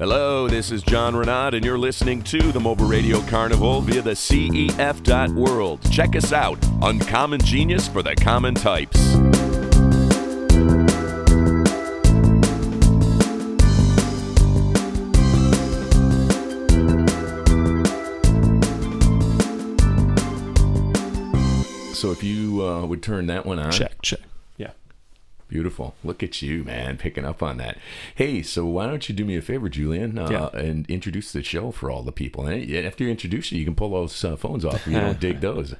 Hello, this is John Reneaud, and you're listening to the Mobile Radio Carnival via the CEF.world. Check us out, Uncommon Genius for the Common Types. So if you uh, would turn that one on. Check, check. Beautiful. Look at you, man, picking up on that. Hey, so why don't you do me a favor, Julien, uh, Yeah. and introduce the show for all the people? And after you introduce it, you can pull those uh, phones off. You don't dig those.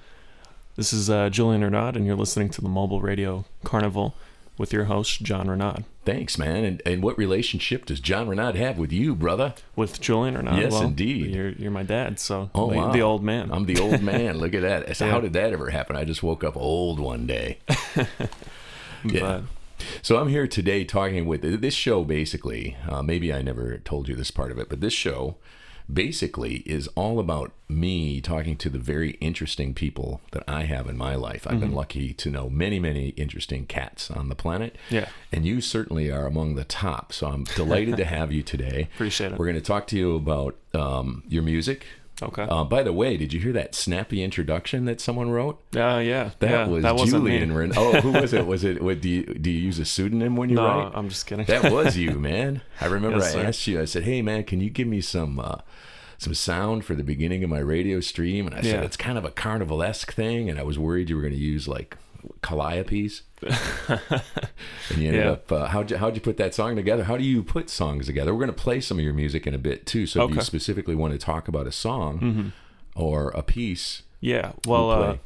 This is uh, Julien Reneaud, and you're listening to the Mobile Radio Carnival with your host, John Reneaud. Thanks, man. And, and what relationship does John Reneaud have with you, brother? With Julien Reneaud? Yes, well, indeed. You're, you're my dad, so Oh, the, wow. the old man. I'm the old man. Look at that. So Yeah. How did that ever happen? I just woke up old one day. yeah. But, So I'm here today talking with this show. Basically, uh, maybe I never told you this part of it, but this show basically is all about me talking to the very interesting people that I have in my life. I've Mm-hmm. been lucky to know many, many interesting cats on the planet. Yeah. And you certainly are among the top. So I'm delighted to have you today. Appreciate it. We're going to talk to you about um, your music. Okay. Uh, by the way, did you hear that snappy introduction that someone wrote? uh, yeah. That yeah, was that. Julien. Ren- oh, who was it? Was it? What, do you do you use a pseudonym when you No, write? I'm just kidding. That was you, man. I remember Yes, I sir. asked you. I said, "Hey, man, can you give me some uh, some sound for the beginning of my radio stream?" And I said, "It's kind of a carnival esque thing," and I was worried you were going to use like calliopes. and you ended Yeah. up. Uh, how'd you how'd you put that song together? How do you put songs together? We're going to play some of your music in a bit too. So if you specifically want to talk about a song or a piece, Yeah. Well, We'll uh,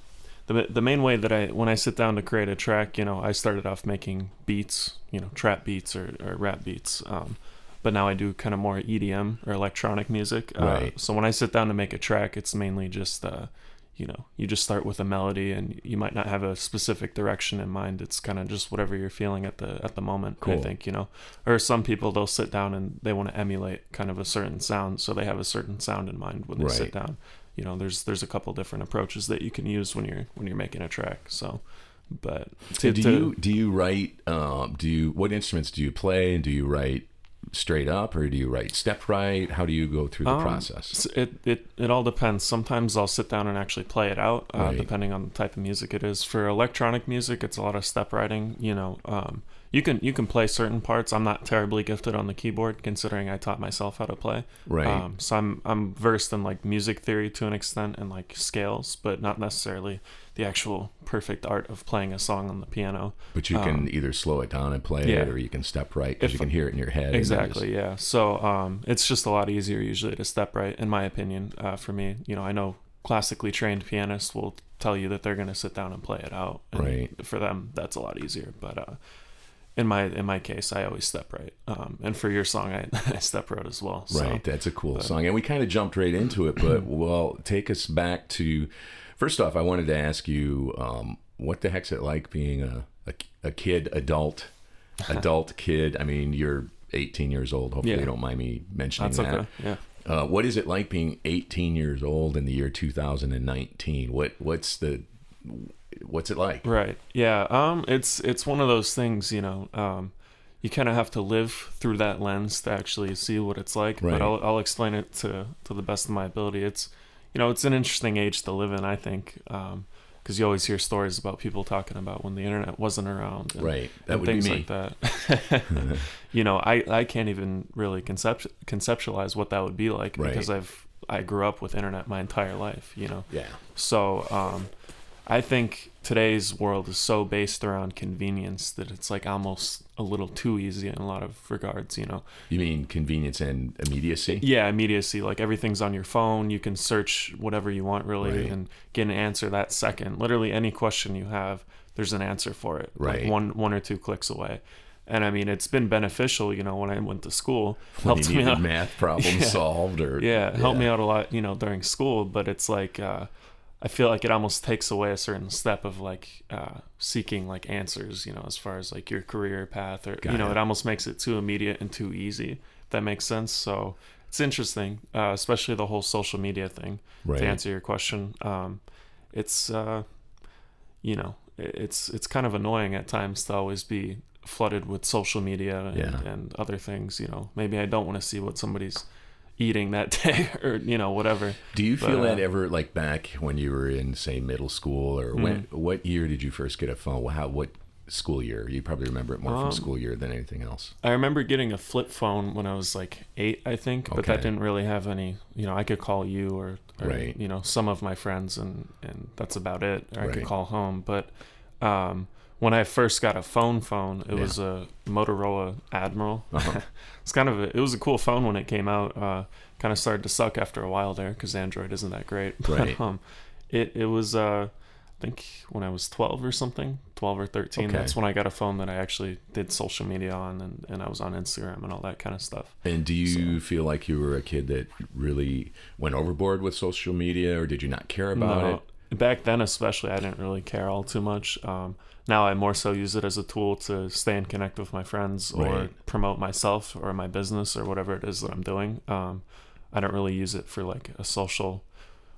the the main way that I when I sit down to create a track, you know, I started off making beats, you know, trap beats or, or rap beats. Um, but now I do kind of more EDM or electronic music. Uh, So when I sit down to make a track, it's mainly just, uh, you know, you just start with a melody, and you might not have a specific direction in mind. It's kind of just whatever you're feeling at the at the moment. I think you know, or some people they'll sit down and they want to emulate kind of a certain sound, so they have a certain sound in mind when they Right. sit down you know there's there's a couple different approaches that you can use when you're when you're making a track so but to, do to- you do you write? Um, do you what instruments do you play? And do you write straight up, or do you write step write? How do you go through the Um, process? it, it it all depends sometimes i'll sit down and actually play it out uh, Right. depending on the type of music it is for electronic music it's a lot of step writing you know um, you can you can play certain parts i'm not terribly gifted on the keyboard considering i taught myself how to play Right. um, so i'm i'm versed in like music theory to an extent and like scales but not necessarily the actual perfect art of playing a song on the piano But you can either slow it down and play it, um, or you can step write because you can hear it in your head. Exactly. Yeah. So um, it's just a lot easier usually to step write, in my opinion. Uh, for me, you know, I know classically trained pianists will tell you that they're going to sit down and play it out. and Right. For them, that's a lot easier. But uh, in my in my case, I always step write. Um, and for your song, I, I step write as well. So, Right. That's a cool song, and we kind of jumped right into it. But well, take us back to. First off, I wanted to ask you, um, what the heck's it like being a a, a kid, adult, adult kid? I mean, you're 18 years old. Hopefully, Yeah. you don't mind me mentioning That's that. okay. Yeah. Uh, what is it like being 18 years old in the year 2019? What what's the what's it like? Right. Yeah. Um. It's it's one of those things. You know. Um. You kind of have to live through that lens to actually see what it's like. Right. But I'll I'll explain it to to the best of my ability. It's you know it's an interesting age to live in. I think. Um. Because you always hear stories about people talking about when the internet wasn't around, and, Right. That would be things me. like that. you know, I, I can't even really concept, conceptualize what that would be like Right. because I've I grew up with internet my entire life. You know, Yeah. so um, I think today's world is so based around convenience that it's like almost a little too easy in a lot of regards, you know. You mean convenience and immediacy? Yeah, immediacy, like everything's on your phone, you can search whatever you want really Right. and get an answer that second. Literally any question you have, there's an answer for it. Right. Like one one or two clicks away. And I mean, it's been beneficial, you know, when I went to school, When helped me out. math problems Yeah. solved, or yeah, it helped me out a lot, you know, during school. But it's like uh, I feel like it almost takes away a certain step of like uh, seeking like answers, you know, as far as like your career path or Got you know, it. it almost makes it too immediate and too easy. That makes sense. So it's interesting, uh, especially the whole social media thing. Right. To answer your question, um, it's uh, you know, it's it's kind of annoying at times to always be flooded with social media and, Yeah. and other things. You know, maybe I don't want to see what somebody's eating that day or you know whatever. Do you feel But, uh, that ever like back when you were in say middle school or when Mm-hmm. what year did you first get a phone? How what school year? You probably remember it more from Um, school year than anything else. I remember getting a flip phone when I was like eight, I think, but that didn't really have any. You know, I could call you or, or Right. you know some of my friends, and and that's about it. Or I could call home, but um, when I first got a phone, phone, it Yeah. was a Motorola Admiral. Uh-huh. it's kind of a, it was a cool phone when it came out. Uh, kind of started to suck after a while there because Android isn't that great. But, Right. um, it it was uh, I think when I was 12 or something, 12 or 13. Okay. That's when I got a phone that I actually did social media on and, and I was on Instagram and all that kind of stuff. And do you feel like you were a kid that really went overboard with social media, or did you not care about No, it? Back then, especially, I didn't really care all too much. Um, now I more so use it as a tool to stay in connect with my friends or Right. promote myself or my business or whatever it is that I'm doing. Um, I don't really use it for like a social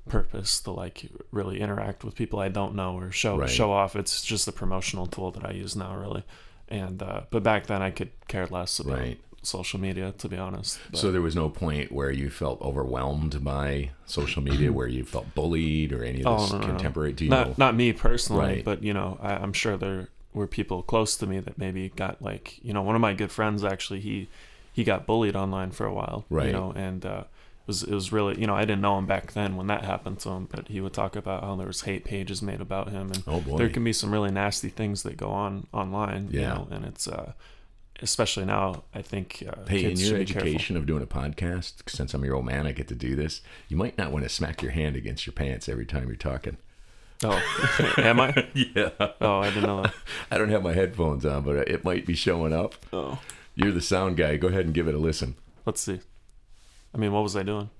purpose to like really interact with people I don't know or show Right. show off. It's just a promotional tool that I use now, really. And uh, but back then, I could care less about Right. Social media, to be honest. But- So there was no point where you felt overwhelmed by social media, where you felt bullied or any of Oh, this no, no, no. contemporary. Do you not know? not me personally, Right. but you know, I, I'm sure there were people close to me that maybe got like, you know, one of my good friends actually he he got bullied online for a while, Right. You know, and uh, it was it was really you know I didn't know him back then when that happened to him, but he would talk about how there was hate pages made about him, and Oh boy. there can be some really nasty things that go on online, you Yeah. know, and it's uh, especially now I think uh, Hey, in your should be careful. education of doing a podcast, since I'm your old man, I get to do this. You might not want to smack your hand against your pants every time you're talking. Oh, am I? Yeah. Oh, I didn't know that. I don't have my headphones on, but it might be showing up. Oh, You're the sound guy. Go ahead and give it a listen. let's see. I mean, what was I doing?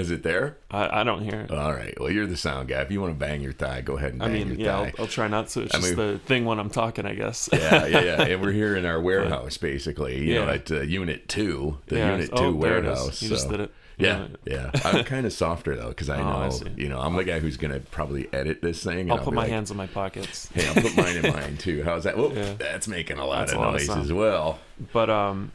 Is it there? I, I don't hear it. All right. Well, you're the sound guy. If you want to bang your thigh, go ahead and I bang mean, your yeah, I'll. I'll try not to. It's I just mean- the thing when I'm talking, I guess. yeah, yeah, yeah. And we're here in our warehouse, basically. You know, Yeah. at uh, Unit Two, the Yeah, Unit oh, Two there it is. warehouse. You so. just did it. Yeah, yeah. I'm kind of softer though, because I Oh, I know, you know, I'm the guy who's gonna probably edit this thing. And I'll I'll, put my like, hands in my pockets. Hey, I'll put mine in mine too. How's that? Whoop, Yeah. that's making a lot That's of a lot noise sound. as well. But um,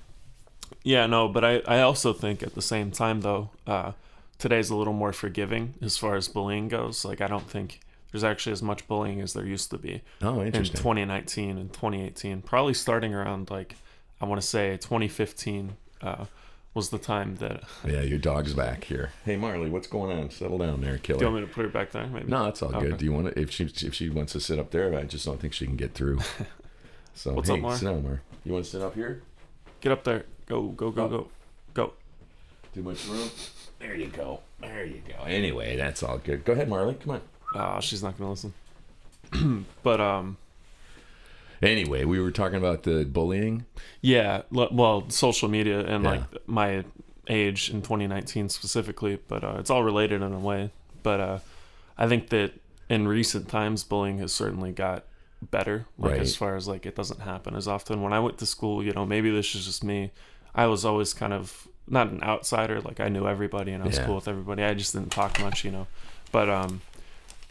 yeah, no. But I I also think at the same time though, uh, today's a little more forgiving as far as bullying goes. Like I don't think there's actually as much bullying as there used to be Oh, interesting. in 2019 and 2018. Probably starting around like I want to say 2015 uh, was the time that. yeah, your dog's back here. Hey, Marley, what's going on? Settle down there, killer. Do you want me to put her back there? Maybe. No, it's all good. Do you want to? If she if she wants to sit up there, I just don't think she can get through. So What's hey, up, Mar? sit down, Mar. You want to sit up here? Get up there. Go go go Oh. go go. Too much room. There you go. There you go. Anyway, that's all good. Go ahead, Marley. Come on. Ah, she's not gonna listen. but um, Anyway, we were talking about the bullying. yeah. l- Well, social media and Yeah. like my age in 2019 specifically, but uh, it's all related in a way. But uh, I think that in recent times, bullying has certainly got better. Like Right. as far as like it doesn't happen as often. When I went to school, you know, maybe this is just me. I was always kind of not an outsider. Like I knew everybody and I was Yeah. cool with everybody. I just didn't talk much, you know. But um,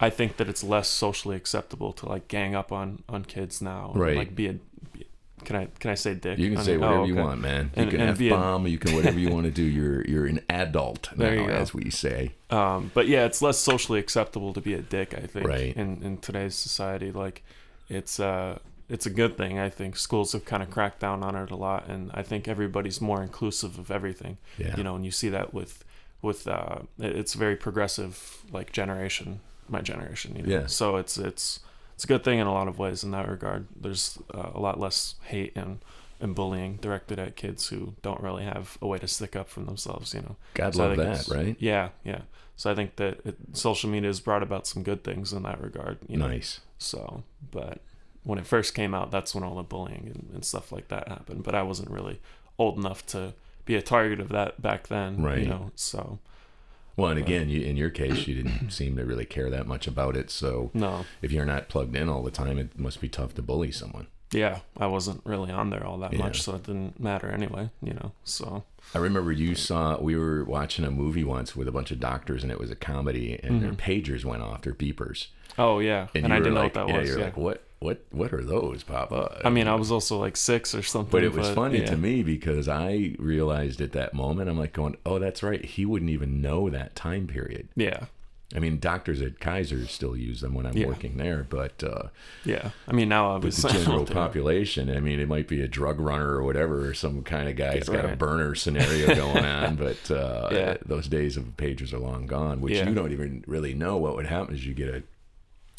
I think that it's less socially acceptable to like gang up on on kids now. and, Right. Like be a can I can I say dick? You can say whatever Oh, you want, man. You And- can and f be a- bomb. You can whatever you want to do. You're you're an adult now, There you go. as we say. Um, but yeah, it's less socially acceptable to be a dick. I think Right. in in today's society, like it's uh it's a good thing. I think schools have kind of cracked down on it a lot, and I think everybody's more inclusive of everything. Yeah. You know, and you see that with with uh, it's very progressive like generation, my generation. You know? Yeah. So it's it's it's a good thing in a lot of ways in that regard. There's uh, a lot less hate and and bullying directed at kids who don't really have a way to stick up for themselves. You know. God So love that, right? Yeah, yeah. So I think that it, social media has brought about some good things in that regard. You know? Nice. So, but when it first came out, that's when all the bullying and, and stuff like that happened. But I wasn't really old enough to be a target of that back then. Right. You know. So Well, and again, you, in your case, you didn't seem to really care that much about it. So no. if you're not plugged in all the time, it must be tough to bully someone. Yeah, I wasn't really on there all that Yeah. much, so it didn't matter anyway. You know. So I remember you saw we were watching a movie once with a bunch of doctors, and it was a comedy, and their mm-hmm. pagers went off, their beepers, oh yeah, and, you I didn't like, know what that yeah, was. You're Yeah. like, what? What what are those, Papa? I mean, I was also like six or something. But it was funny yeah. to me because I realized at that moment, I'm like going, oh, that's right. He wouldn't even know that time period. Yeah, I mean, doctors at Kaiser still use them when I'm Yeah. working there, but uh, yeah. I mean, now with obviously the general population, I mean, it might be a drug runner or whatever, or some kind of guy's got a burner scenario going on. But uh, Yeah. those days of pagers are long gone, which Yeah. you don't even really know what would happen is you get a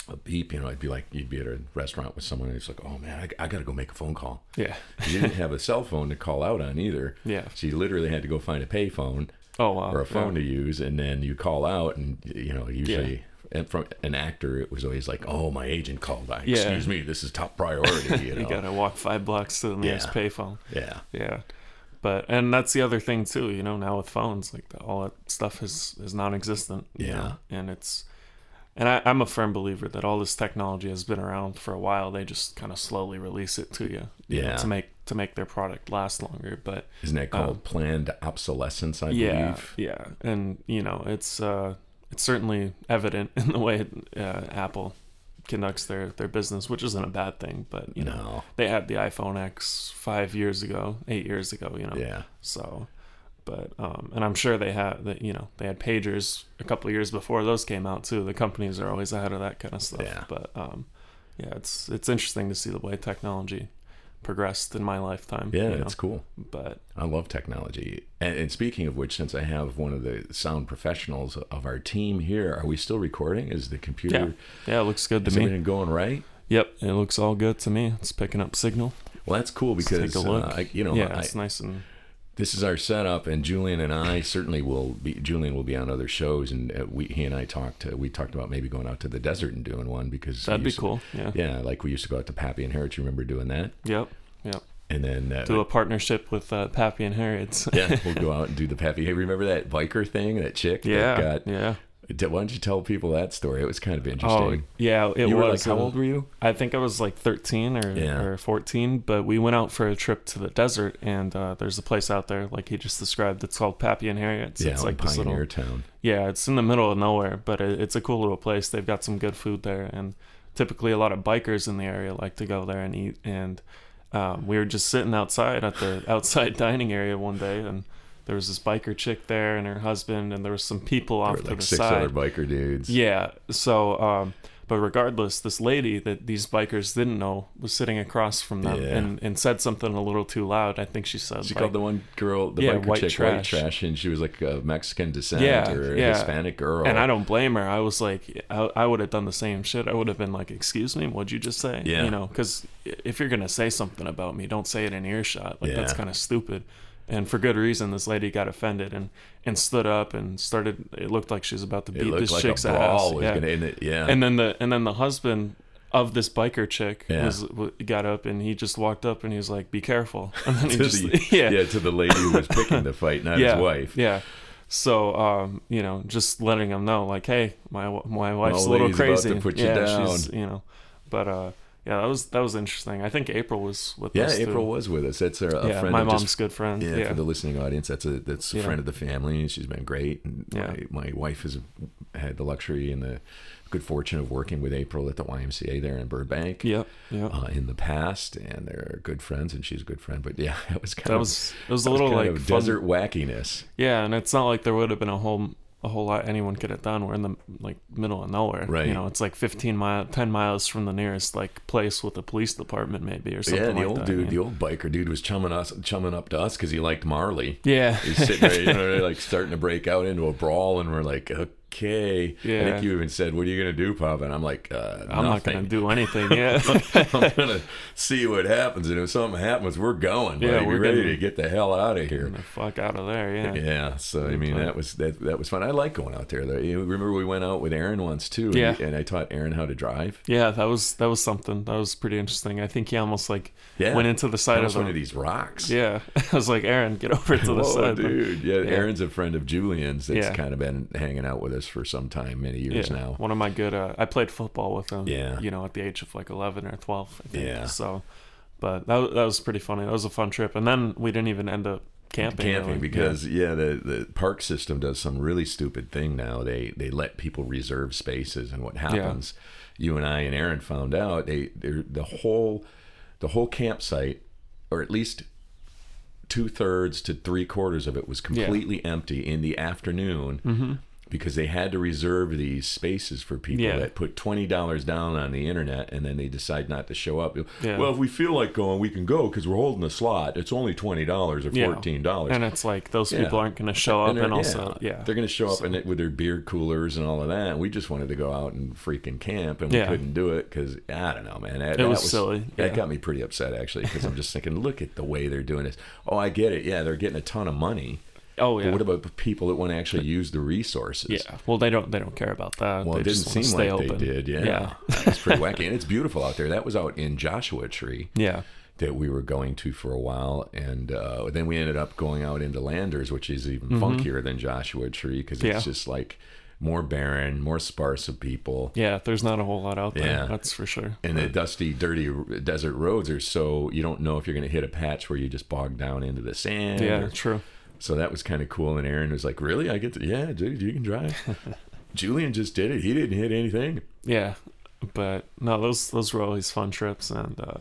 a beep, you know, it'd be like you'd be at a restaurant with someone and it's like, oh man, I, I got to go make a phone call. Yeah, You didn't have a cell phone to call out on either. Yeah. So you literally had to go find a payphone Oh wow. or a phone Yeah. to use, and then you call out, and you know usually. And from an actor, it was always like, "Oh, my agent called. I, Yeah. Excuse me, this is top priority." You know, You gotta walk five blocks to the nearest Yeah. payphone. yeah, Yeah. But and that's the other thing too, you know, now with phones, like all that stuff is is non existent. Yeah. And it's and I, I'm a firm believer that all this technology has been around for a while. They just kind of slowly release it to you, you know, Yeah. to make to make their product last longer. But isn't that called planned obsolescence? I Um, yeah, believe. yeah, and you know, it's uh, it's certainly evident in the way uh, Apple conducts their their business, which isn't a bad thing. But you know, they had the iPhone X five years ago, eight years ago. You know, Yeah. so, but um, and I'm sure they had that. You know, they had pagers a couple of years before those came out too. The companies are always ahead of that kind of stuff. Yeah. But um, yeah, it's it's interesting to see the way technology progressed in my lifetime. Yeah, you know? it's cool. But I love technology. And, and speaking of which, since I have one of the sound professionals of our team here, are we still recording? Is the computer yeah, yeah, it looks good to is me. everything going right? Yep, it looks all good to me. It's picking up signal. Well, that's cool because. Uh, I, you know, yeah, I, it's nice and this is our setup, and Julien and I certainly will be. Julien will be on other shows, and uh, we he and I talked. Uh, we talked about maybe going out to the desert and doing one because that'd be used to- cool. Yeah. yeah, like we used to go out to Pappy and Harriet. You remember doing that? Yep. Yep. And then uh, Do a partnership with uh, Pappy and Harriet's. yeah, we'll go out and do the Pappy. Hey, remember that biker thing? That chick? that yeah. got- yeah. Why don't you tell people that story? It was kind of interesting. Oh, interesting. yeah. It you were like, was. how uh, old were you? I think I was like 13 or, Yeah. or 14, but we went out for a trip to the desert, and uh, there's a place out there, like he just described, it's called Pappy and Harriet's. Yeah, it's like this Pioneer little, Town. yeah, it's in the middle of nowhere, but it, it's a cool little place. They've got some good food there, and typically a lot of bikers in the area like to go there and eat. And um, we were just sitting outside at the outside dining area one day, and there was this biker chick there and her husband, and there was some people There off were to like the six side. other biker dudes. Yeah. So, um, but regardless, this lady that these bikers didn't know was sitting across from them Yeah. and, and said something a little too loud. I think she said, She like, called the one girl, the Yeah, biker white chick, trash. white trash, and she was like a Mexican descent Yeah, or a yeah. Hispanic girl. and I don't blame her. I was like, I, I would have done the same shit. I would have been like, "Excuse me, what'd you just say?" Yeah. You know, because if you're gonna say something about me, don't say it in earshot. Like that's kind of stupid. And for good reason, this lady got offended and and stood up and started. It looked like she was about to beat this like chick's ass. yeah. it. Yeah, and then the and then the husband of this biker chick Yeah. was got up and he just walked up and he was like, "Be careful." And then he to just the, yeah, yeah, to the lady who was picking the fight, not yeah, his wife. yeah. So um, you know, just letting him know, like, hey, my my wife's old a little lady's about to crazy. put you yeah, she's you know, but uh, yeah, that was that was interesting. I think April was with Yeah, us. Yeah, April was with us. That's a, a yeah, friend. my mom's just, good friend. yeah, Yeah, for the listening audience, that's a that's a Yeah. friend of the family. She's been great. And Yeah. my, my wife has had the luxury and the good fortune of working with April at the YMCA there in Burbank. yep, yep. Uh, in the past, and they're good friends, and she's a good friend. But yeah, it was kind that of was it was a was little kind like fun- desert wackiness. Yeah, and it's not like there would have been a whole a whole lot anyone could have done. We're in the like middle of nowhere. Right. You know, it's like 15 mile, 10 miles from the nearest like place with a police department maybe or something yeah, the like old that. dude, yeah. the old biker dude, was chumming us, chumming up to us because he liked Marley. yeah. He's sitting there, you know, like starting to break out into a brawl, and we're like, okay. I think you even said, "What are you gonna do, Pop?" And I'm like, uh, I'm not gonna do anything. Yeah. I'm gonna see what happens, and if something happens, we're going. Yeah, buddy. we're ready to get the hell out of here. The fuck out of there. Yeah. Yeah, so I mean fun. that was that that was fun. I like going out there. Though. Remember we went out with Aaron once too, and, Yeah. and I taught Aaron how to drive. Yeah, that was that was something. That was pretty interesting. I think he almost like Yeah, went into the side of the one of these rocks. Yeah. I was like, Aaron, get over to the Whoa, side. dude! Yeah, Yeah. Aaron's a friend of Julien's that's Yeah. kind of been hanging out with us for some time, many years yeah. now. One of my good uh, I played football with him. Yeah. You know, at the age of like eleven or twelve, I think. Yeah. So but that that was pretty funny. That was a fun trip. And then we didn't even end up camping. camping really. because yeah. the the park system does some really stupid thing now they they let people reserve spaces and what happens you and I and Aaron found out, they they're- the whole the whole campsite, or at least two thirds to three quarters of it was completely empty in the afternoon Mm-hmm. Because they had to reserve these spaces for people Yeah. that put twenty dollars down on the internet and then they decide not to show up. Yeah. Well, if we feel like going, we can go because we're holding a slot. It's only twenty dollars or fourteen dollars. And it's like those Yeah. people aren't going to show up, and, they're- also, yeah, they're going to show up in it with their beer coolers and all of that. We just wanted to go out and freaking camp, and we Yeah. couldn't do it because I don't know, man. That, It that was silly, That got me pretty upset actually because I'm just thinking, look at the way they're doing this. Oh, I get it. Yeah, they're getting a ton of money. Oh yeah, But what about the people that want to actually use the resources? yeah. Well, they don't they don't care about that. Well, they it didn't seem like open. they did. Yeah, yeah, was pretty wacky, and it's beautiful out there. That was out in Joshua Tree yeah. that we were going to for a while, and uh, then we ended up going out into Landers, which is even funkier than Joshua Tree because it's Mm-hmm. Yeah. just like more barren, more sparse of people. Yeah, there's not a whole lot out there. Yeah. That's for sure. And the dusty, dirty desert roads are so you don't know if you're going to hit a patch where you just bog down into the sand. Yeah, or- true. So that was kind of cool. And Aaron was like, "Really? I get to? Yeah, dude, you can drive." Julien just did it. He didn't hit anything. Yeah, but no, those those were always fun trips, and uh,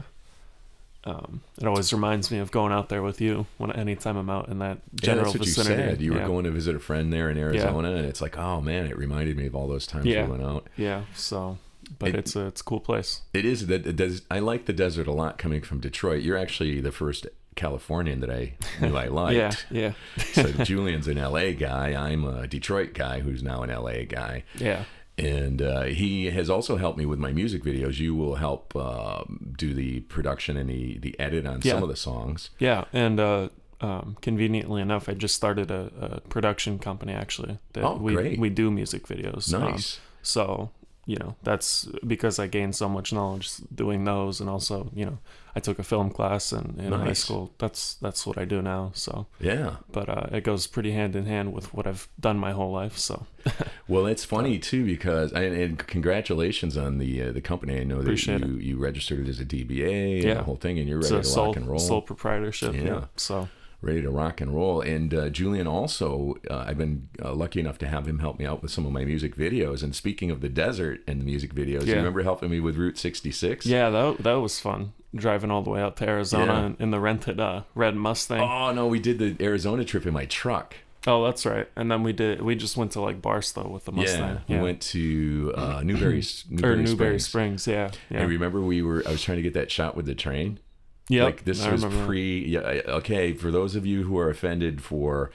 um, it always reminds me of going out there with you when anytime I'm out in that general Yeah, that's what vicinity. you said. You yeah. were going to visit a friend there in Arizona, and it's like, oh man, it reminded me of all those times Yeah. we went out. Yeah, so but It- it's a it's a cool place. It is that it does. I like the desert a lot. Coming from Detroit, you're actually the first Californian that I knew I liked. Yeah, yeah, so Julien's an LA guy. I'm a Detroit guy who's now an LA guy. yeah, and uh, he has also helped me with my music videos. You will help uh, do the production and the, the edit on Yeah. some of the songs. yeah, and uh, um, conveniently enough, I just started a, a production company actually that Oh, we great. we do music videos. Um, Nice. so you know that's because I gained so much knowledge doing those, and also you know I took a film class in, in high school. That's that's what I do now. So, yeah. but uh, it goes pretty hand in hand with what I've done my whole life. So Well, it's funny too because and, and congratulations on the uh, the company. I know that Appreciate you you registered it as a DBA and Yeah. the whole thing, and you're ready a to sole rock and roll. sole proprietorship. Yeah. Yeah. So ready to rock and roll. And uh, Julien also, uh, I've been uh, lucky enough to have him help me out with some of my music videos. And speaking of the desert and the music videos, you remember helping me with Route 66? yeah, that that was fun driving all the way out to Arizona Yeah. in, the rented uh, red Mustang. Oh no, we did the Arizona trip in my truck. Oh, that's right. And then we did. We just went to like Barstow with the Mustang. Yeah, we went to uh, Newberry, Newberry, or Newberry Springs. Springs. Yeah, yeah. And remember, we were. I was trying to get that shot with the train. Yep, like this I was remember pre. Yeah, okay. For those of you who are offended for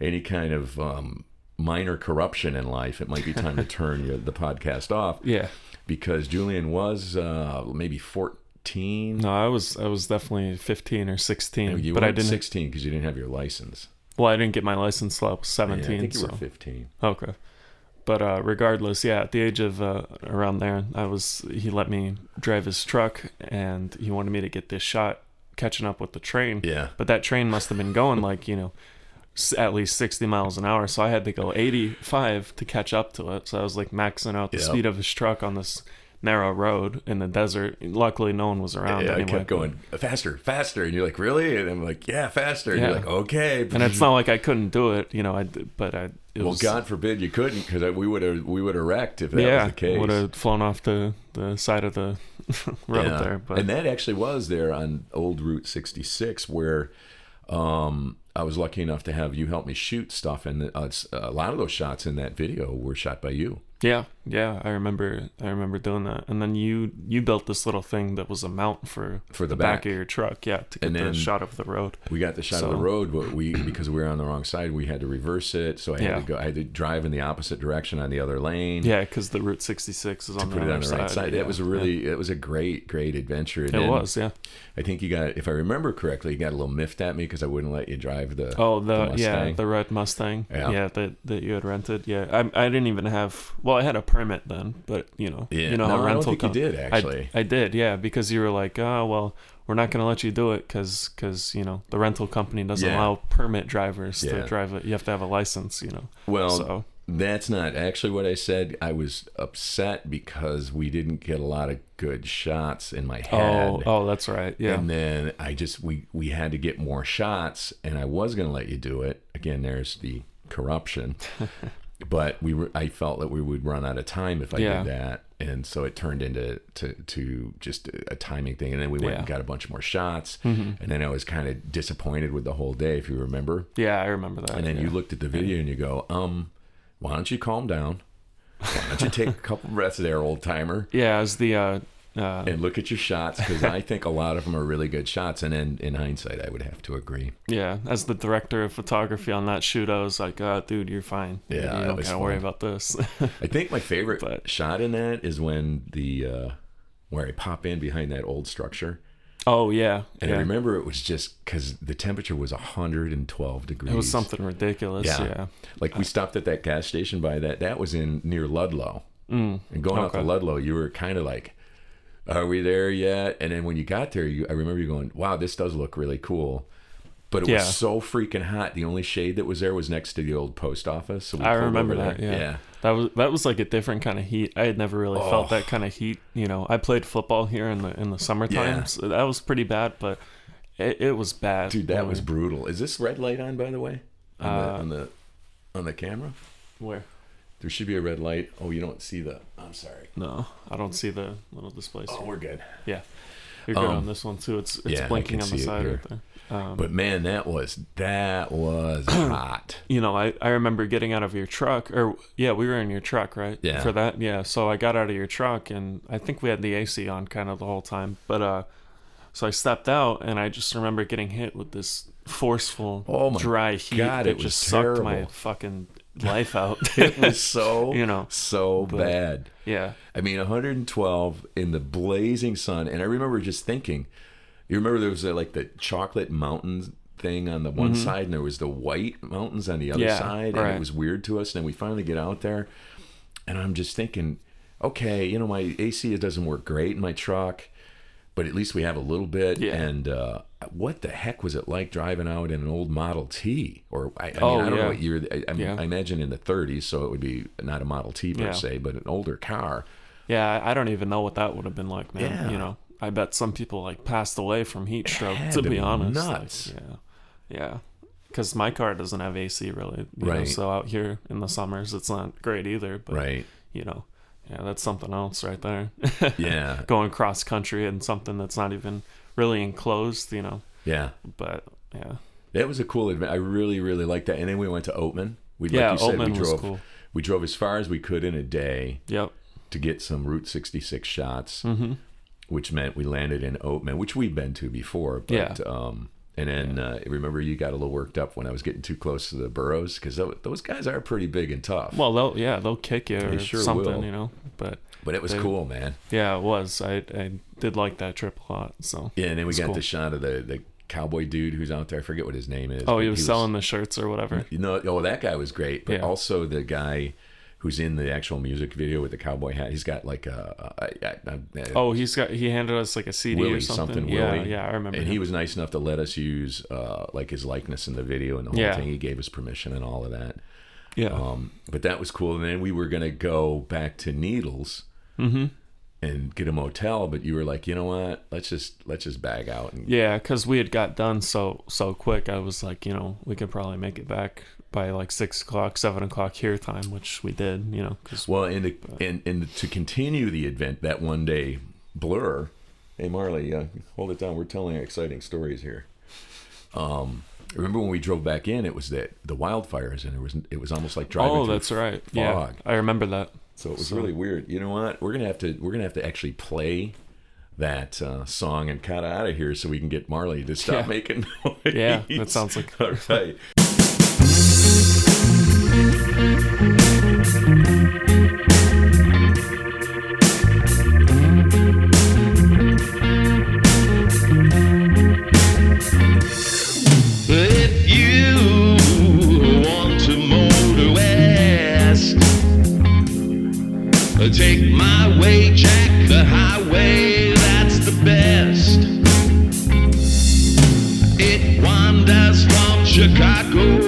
any kind of um, minor corruption in life, it might be time to turn your, the podcast off Yeah. because Julien was uh, maybe fourteen. No, I was I was definitely 15 or 16, you but I didn't. sixteen because you didn't have your license. Well, I didn't get my license till I was Yeah, 17. I think you so were fifteen. okay. But uh, regardless, yeah, at the age of uh, around there, I was. He let me drive his truck, and he wanted me to get this shot catching up with the train. Yeah. But that train must have been going like you know, at least 60 miles an hour. So I had to go 85 to catch up to it. So I was like maxing out the Yep. speed of his truck on this narrow road in the desert. Luckily, no one was around Yeah, I anyway. kept going faster, faster, and you're like, really? And I'm like, yeah, faster. And Yeah. you're like, okay. and it's not like I couldn't do it, you know. I but I. It well, was, God forbid you couldn't, because we would have we would have wrecked if that yeah, was the case. Yeah, would have flown off the the side of the road Yeah. there. But and that actually was there on old Route 66, where um, I was lucky enough to have you help me shoot stuff, and uh, a lot of those shots in that video were shot by you. yeah, yeah, I remember. I remember doing that. And then you you built this little thing that was a mount for For the back back. of your truck. Yeah, to get And the shot of the road. We got the shot of the road, but we because we were on the wrong side, we had to reverse it. So I had Yeah. to go. I had to drive in the opposite direction on the other lane. Yeah, because the Route 66 is on the Put it other on the right side. Yeah, That was a really, it was a great, great adventure. And yeah. It was, yeah. I think you got, if I remember correctly, you got a little miffed at me because I wouldn't let you drive the. Oh, the, yeah, Mustang. the red Mustang. Yeah. Yeah, that that you had rented. Yeah, I I didn't even have. Well, I had a permit then, but you know, Yeah. you know No, I rental. you com- did, actually. I, did, yeah, because you were like, oh well, we're not gonna let you do it because you know the rental company doesn't Yeah. allow permit drivers Yeah. to drive it. You have to have a license, you know. Well, so That's not actually what I said. I was upset because we didn't get a lot of good shots in my oh, head. oh oh that's right. Yeah. And then I just we we had to get more shots, and I was going to let you do it. Again, there's the corruption. but we were I felt that we would run out of time if I Yeah. did that, and so it turned into to to just a, timing thing. And then we went and got a bunch more shots, Mhm. and then I was kind of disappointed with the whole day, if you remember. Yeah, I remember that. And then yeah. you looked at the video and you go, um, why don't you calm down? Why don't you take a couple breaths there, old timer? Yeah, as the uh, uh, and look at your shots because I think a lot of them are really good shots. And then in hindsight, I would have to agree. yeah, as the director of photography on that shoot, I was like, uh, dude, you're fine. Yeah, you don't gotta worry about this. I think my favorite But- shot in that is when the uh, where I pop in behind that old structure, oh yeah, and yeah. I remember it was just because the temperature was 112 degrees. it was something ridiculous. Yeah. Yeah. Like we stopped at that gas station by that. That was in near Ludlow. Mm. And going out to Ludlow, you were kind of like, "Are we there yet?" And then when you got there, you I remember you going, "Wow, this does look really cool." But it Yeah. was so freaking hot. The only shade that was there was next to the old post office. So we I remember that. there. Yeah. That was that was like a different kind of heat. I had never really felt Oh. that kind of heat. You know, I played football here in the in the summertime. Yeah. So that was pretty bad, but it, it was bad. dude, that was brutal. Is this red light on by the way? On, the, Uh, on the on the camera, where. There should be a red light. Oh, you don't see the. I'm sorry. No, I don't see the little displays. Oh, we're good. Yeah, you're good um, on this one too. It's it's yeah, blinking on the side right there. Um, But man, that was that was hot. you know, I, I remember getting out of your truck, or yeah, we were in your truck, right? Yeah. For that, yeah. So I got out of your truck, and I think we had the AC on kind of the whole time. But uh, so I stepped out, and I just remember getting hit with this forceful, Oh my dry heat God, that it was just sucked my fucking life out. It was so You know, so but- bad. yeah, I mean, 112 in the blazing sun, and I remember just thinking. You remember there was a, like the chocolate mountains thing on the one side, and there was the white mountains on the other Mm-hmm. Yeah, side, and it was weird to us. And then we finally get out there, and I'm just thinking, okay, you know, my AC doesn't work great in my truck, but at least we have a little bit. Yeah. And uh, what the heck was it like driving out in an old Model T? Or I, I mean, Oh, I don't yeah. know what year. I, I, Yeah. I imagine in the 30s, so it would be not a Model T per Yeah. se, but an older car. yeah. I don't even know what that would have been like, man. You know, I bet some people like passed away from heat stroke. To to be be honest, nuts. Like, yeah, yeah. Because my car doesn't have AC really, you know, Right. so out here in the summers it's not great either. But Right. you know, yeah, that's something else right there. Yeah. Going cross country in something that's not even really enclosed, you know. Yeah. But yeah, That was a cool event. I really, really liked that. And then we went to Oatman. We, yeah, like you said, Oatman we was drove, cool. we drove as far as we could in a day Yep. to get some Route 66 shots, hmm which meant we landed in Oatman, which we've been to before. But, Yeah. um, and then uh, remember you got a little worked up when I was getting too close to the burros because those guys are pretty big and tough. Well, they'll yeah they'll kick you or sure something, will. you know. But but it was they- cool, man. yeah, it was. I I did like that trip a lot. So Yeah, and then we got cool. the shot of the, the cowboy dude who's out there. I forget what his name is. oh, but he was selling the shirts or whatever. You know, oh, that guy was great. But Yeah. also the guy who's in the actual music video with the cowboy hat. He's got like a, a, a, a Oh, he's got he handed us like a CD Willie or something. something. yeah, Willie. yeah, I remember. And him. he was nice enough to let us use uh, like his likeness in the video and the whole Yeah. thing. He gave us permission and all of that. yeah. Um, but that was cool. And then we were gonna go back to Needles mm-hmm. and get a motel. But you were like, you know what? Let's just let's just bag out and Yeah, because we had got done so so quick. I was like, you know, we could probably make it back by like six o'clock, seven o'clock here time, which we did. You know, because Well, and to, and and to continue the event that one day, Blur. Hey Marley, uh, hold it down. We're telling exciting stories here. Um, remember when we drove back in? It was that the wildfires, and it was it was almost like driving. oh, that's right. Yeah. I remember that. So it was So- really weird. You know what? We're gonna have to we're gonna have to actually play that uh, song and cut out of here so we can get Marley to stop Yeah. making noise. Yeah, that sounds like- all right. from Chicago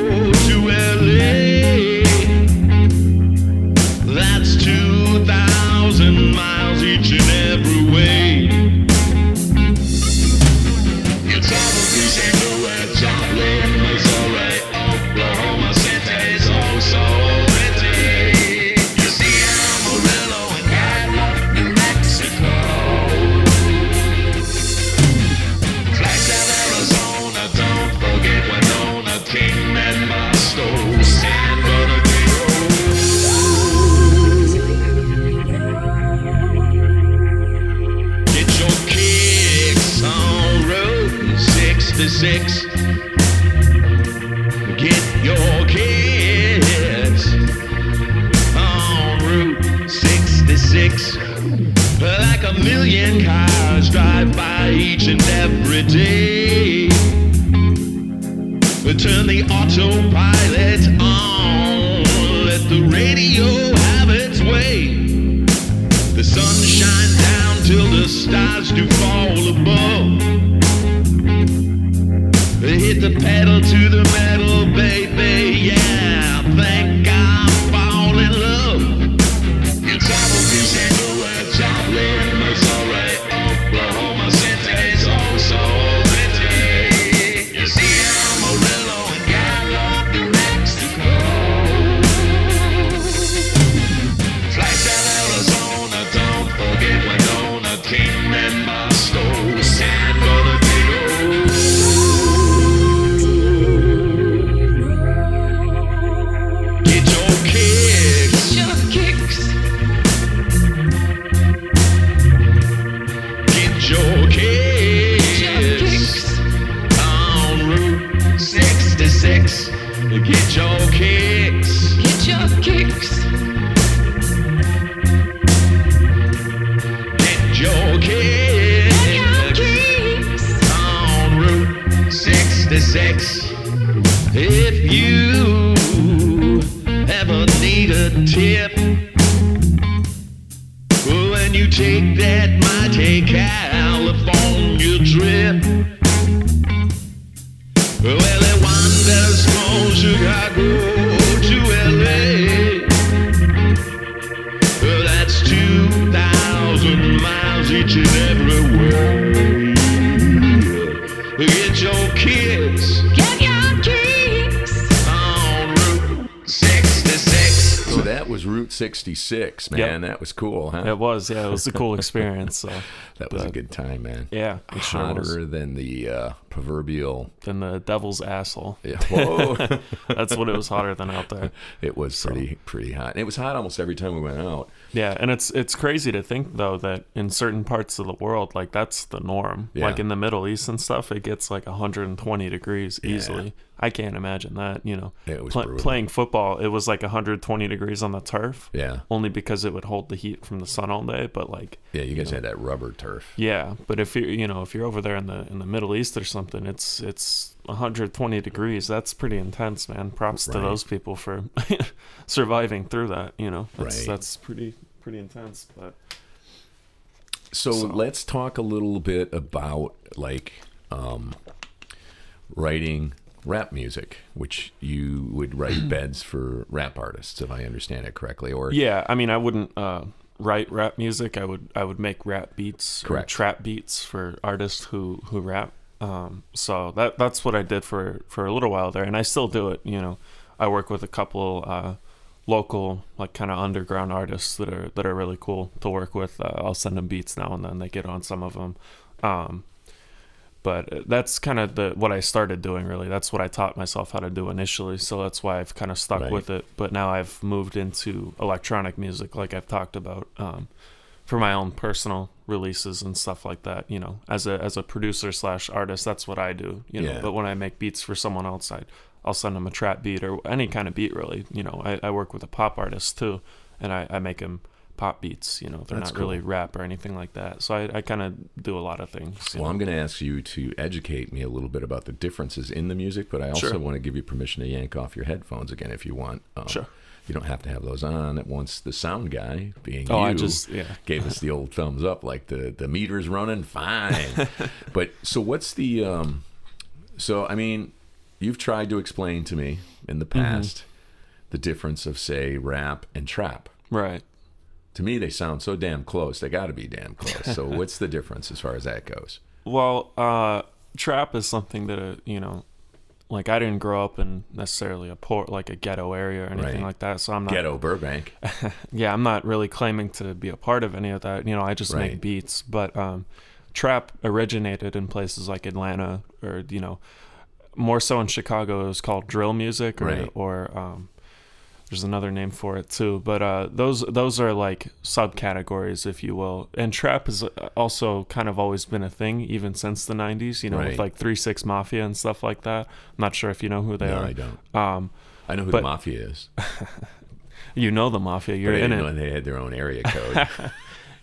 you ever need a tip, when you take that mighty California 66, man. Yep. That was cool, huh? It was, yeah, it was a cool experience. So that was a good time, man. yeah, it sure was. Hotter than the uh, proverbial. Than the devil's asshole. Yeah, whoa. That's what it was hotter than out there. it was pretty pretty hot. And it was hot almost every time we went out. Yeah, and it's it's crazy to think though that in certain parts of the world, like that's the norm. Yeah. Like in the Middle East and stuff, it gets like 120 degrees easily. I can't imagine that. You know, Pla- playing football, it was like 120 degrees on the turf. Yeah. Only because it would hold the heat from the sun all day. But like, Yeah, you guys had that rubber turf. yeah. But if you you know if you're over there in the in the Middle East or something, it's it's 120 degrees. That's pretty intense, man. Props to those people for surviving through that. You know, that's Right. that's pretty pretty intense. But So, So- let's talk a little bit about like um, writing rap music, which you would write beds for rap artists, if I understand it correctly. Or Yeah, I mean, I wouldn't uh, write rap music. I would I would make rap beats or Correct. trap beats for artists who who rap. Um, so that that's what I did for for a little while there, and I still do it. You know, I work with a couple uh, local like kind of underground artists that are that are really cool to work with. Uh, I'll send them beats now and then. They get on some of them. Um, but that's kind of the what I started doing really. That's what I taught myself how to do initially. So that's why I've kind of stuck Right. with it. But now I've moved into electronic music, like I've talked about, um, for my own personal releases and stuff like that. You know, as a as a producer slash artist, that's what I do. You know, Yeah. but when I make beats for someone else, I I'll send them a trap beat or any kind of beat really. You know, I, I work with a pop artist too, and I, I make them pop beats. You know, they're That's not really rap or anything like that. So I, I kind of do a lot of things. Well, know. I'm going to ask you to educate me a little bit about the differences in the music, but I also Sure. want to give you permission to yank off your headphones again if you want. Um, Sure. You don't have to have those on. At once the sound guy, being Oh, you, I just- yeah. gave us the old thumbs up, like the the meter's running fine. but so what's the? um So I mean, you've tried to explain to me in the Mm-hmm. past the difference of say rap and trap. Right. To me, they sound so damn close. They got to be damn close. So what's the difference as far as that goes? Well, uh, trap is something that uh, you know, like I didn't grow up in necessarily a port like a ghetto area or anything Right. like that. So I'm not. Ghetto Burbank. Yeah, I'm not really claiming to be a part of any of that. You know, I just Right. make beats. But um, trap originated in places like Atlanta, or you know, more so in Chicago. It was called drill music, or Right. or um, there's another name for it too, but uh, those those are like subcategories, if you will. And trap has also kind of always been a thing, even since the '90s. You know, Right. with like Three Six Mafia and stuff like that. I'm not sure if you know who they No, are. I don't. Um, I know who but- the mafia is. you know the mafia. You're in it. they had their own area code.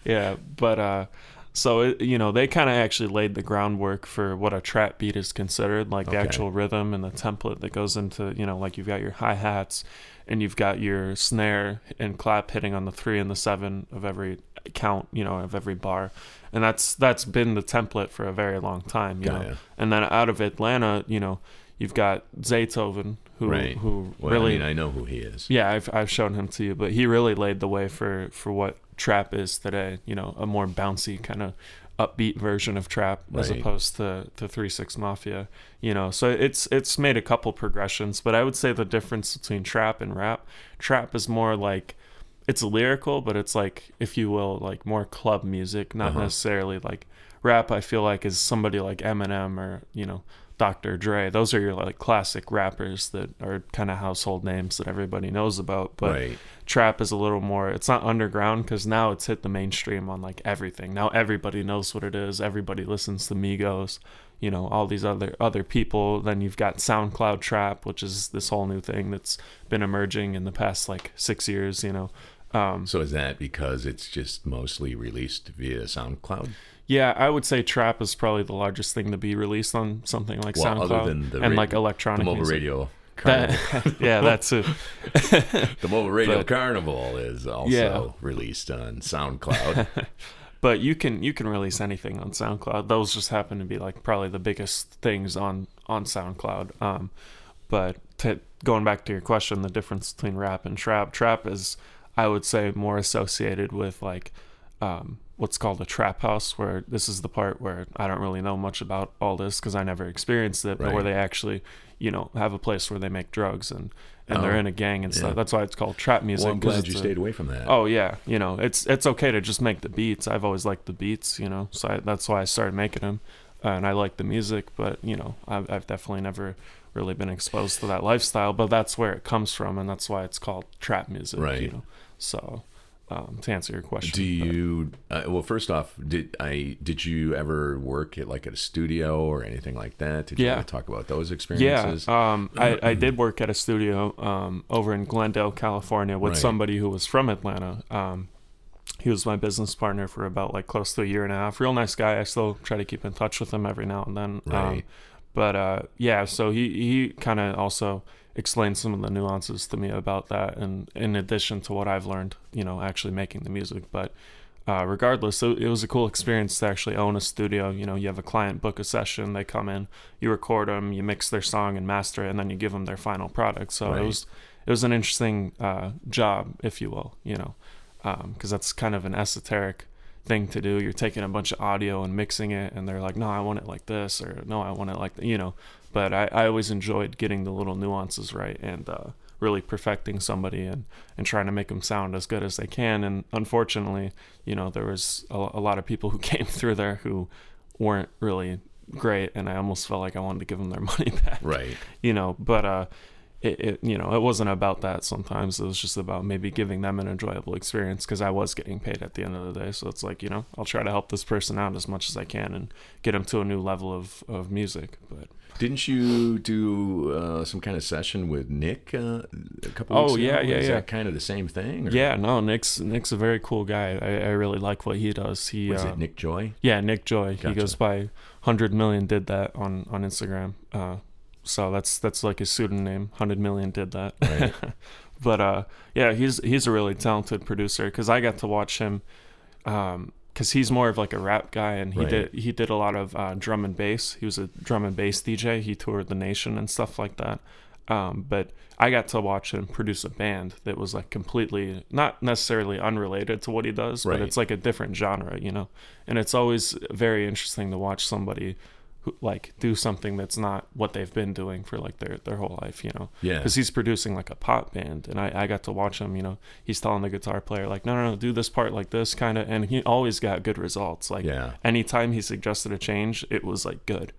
Yeah, but uh, so it, you know they kind of actually laid the groundwork for what a trap beat is considered, like the actual rhythm and the template that goes into you know like you've got your hi hats and you've got your snare and clap hitting on the three and the seven of every count, you know, of every bar, and that's that's been the template for a very long time, you Got know. And then out of Atlanta, you know, you've got Zaytoven who right. who well, really I mean, I know who he is. yeah, I've I've shown him to you, but he really laid the way for for what trap is today. You know, a more bouncy kind of upbeat version of trap as opposed to the Three Six Mafia. You know, so it's it's made a couple progressions, but I would say the difference between trap and rap, trap is more like it's lyrical, but it's like if you will, like more club music, not Uh-huh. necessarily like rap. I feel like is somebody like Eminem or you know. Dr. Dre, those are your like classic rappers that are kind of household names that everybody knows about. But Right. trap is a little more it's not underground because now it's hit the mainstream on like everything now everybody knows what it is everybody listens to migos you know all these other other people then you've got soundcloud trap which is this whole new thing that's been emerging in the past like six years you know um, So is that because it's just mostly released via SoundCloud? Yeah i would say trap is probably the largest thing to be released on something like Well, soundcloud other than the and ra- like electronic The mobile music. radio carnival. That- yeah that's it the mobile radio but- carnival is also Yeah. released on SoundCloud. but you can you can release anything on SoundCloud. Those just happen to be like probably the biggest things on on SoundCloud. Um, but to, going back to your question, the difference between rap and trap, trap is I would say more associated with like um, what's called a trap house, where this is the part where I don't really know much about all this because I never experienced it, but Right. where they actually you know have a place where they make drugs and and they're Oh, in a gang and stuff. yeah. that's why it's called trap music. well, I'm glad you a- stayed away from that. Oh yeah, you know it's it's okay to just make the beats. I've always liked the beats, you know, so I, that's why I started making them, uh, and I like the music. But you know, I've, I've definitely never really been exposed to that lifestyle. But that's where it comes from, and that's why it's called trap music. Right. You know, so um, to answer your question, Do you? Uh, well, first off, did I? Did you ever work at like at a studio or anything like that? Did you Yeah. ever talk about those Yeah, experiences? um, I, I did work at a studio um, over in Glendale, California, with Right. somebody who was from Atlanta. Um, he was my business partner for about like close to a year and a half. Real nice guy. I still try to keep in touch with him every now and then. Um, Right. but uh, yeah, so he he kind of also explained some of the nuances to me about that, and in addition to what I've learned, you know, actually making the music, but. Uh, regardless, so it was a cool experience to actually own a studio. You know, you have a client book a session, they come in, you record them, you mix their song and master it, and then you give them their final product. So Right. it was it was an interesting uh, job, if you will. You know, because that's kind of an esoteric thing to do. You're taking a bunch of audio and mixing it, and they're like, "No, I want it like this," or "No, I want it like," th-, you know. But I, I always enjoyed getting the little nuances right and uh, really perfecting somebody and and trying to make them sound as good as they can. And unfortunately, you know, there was a, a lot of people who came through there who weren't really great, and I almost felt like I wanted to give them their money back right. you know but uh it, it you know it wasn't about that sometimes it was just about maybe giving them an enjoyable experience because i was getting paid at the end of the day so it's like you know i'll try to help this person out as much as i can and get them to a new level of, of music but Didn't you do uh, some kind of session with Nick uh, a couple Oh, weeks ago? yeah, yeah, Is yeah. that kind of the same thing? or- yeah no nick's nick's a very cool guy i, I really like what he does he Was uh, it Nick Joy? Yeah, Nick Joy. Gotcha. He goes by 100 million did that on on Instagram. Uh, so that's that's like his pseudonym. 100 million did that. Right. but uh, yeah, he's he's a really talented producer because I got to watch him. Um, because he's more of like a rap guy, and he Right. did he did a lot of uh, drum and bass. He was a drum and bass DJ. He toured the nation and stuff like that. Um, but I got to watch him produce a band that was like completely not necessarily unrelated to what he does, Right. but it's like a different genre, you know. And it's always very interesting to watch somebody who like do something that's not what they've been doing for like their their whole life, you know. Yeah. Because he's producing like a pop band, and I I got to watch him. You know, he's telling the guitar player like, no, no, no, do this part like this kind of, and he always got good results. Like, Yeah. anytime he suggested a change, it was like good.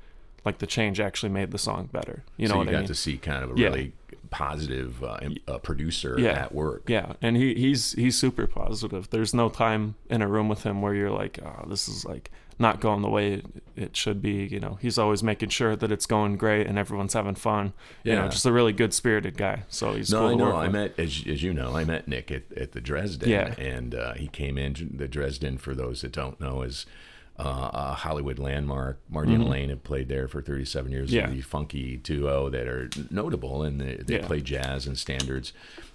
Like the change actually made the song better. You know so you I got mean? to see kind of a Yeah. really positive uh, uh, producer Yeah. at work. Yeah, and he he's he's super positive. There's no time in a room with him where you're like, oh, this is like not going the way it, it should be. You know, he's always making sure that it's going great and everyone's having fun. You know, just a really good spirited guy. So he's No, cool I know. I met, as, as you know, I met Nick at, at the Dresden. Yeah. And uh, he came in. The Dresden, for those that don't know, is uh, a Hollywood landmark. Marty and Elaine have played there for 37 years. Mm-hmm. Yeah. The funky duo that are notable, and they, they Yeah. play jazz and standards.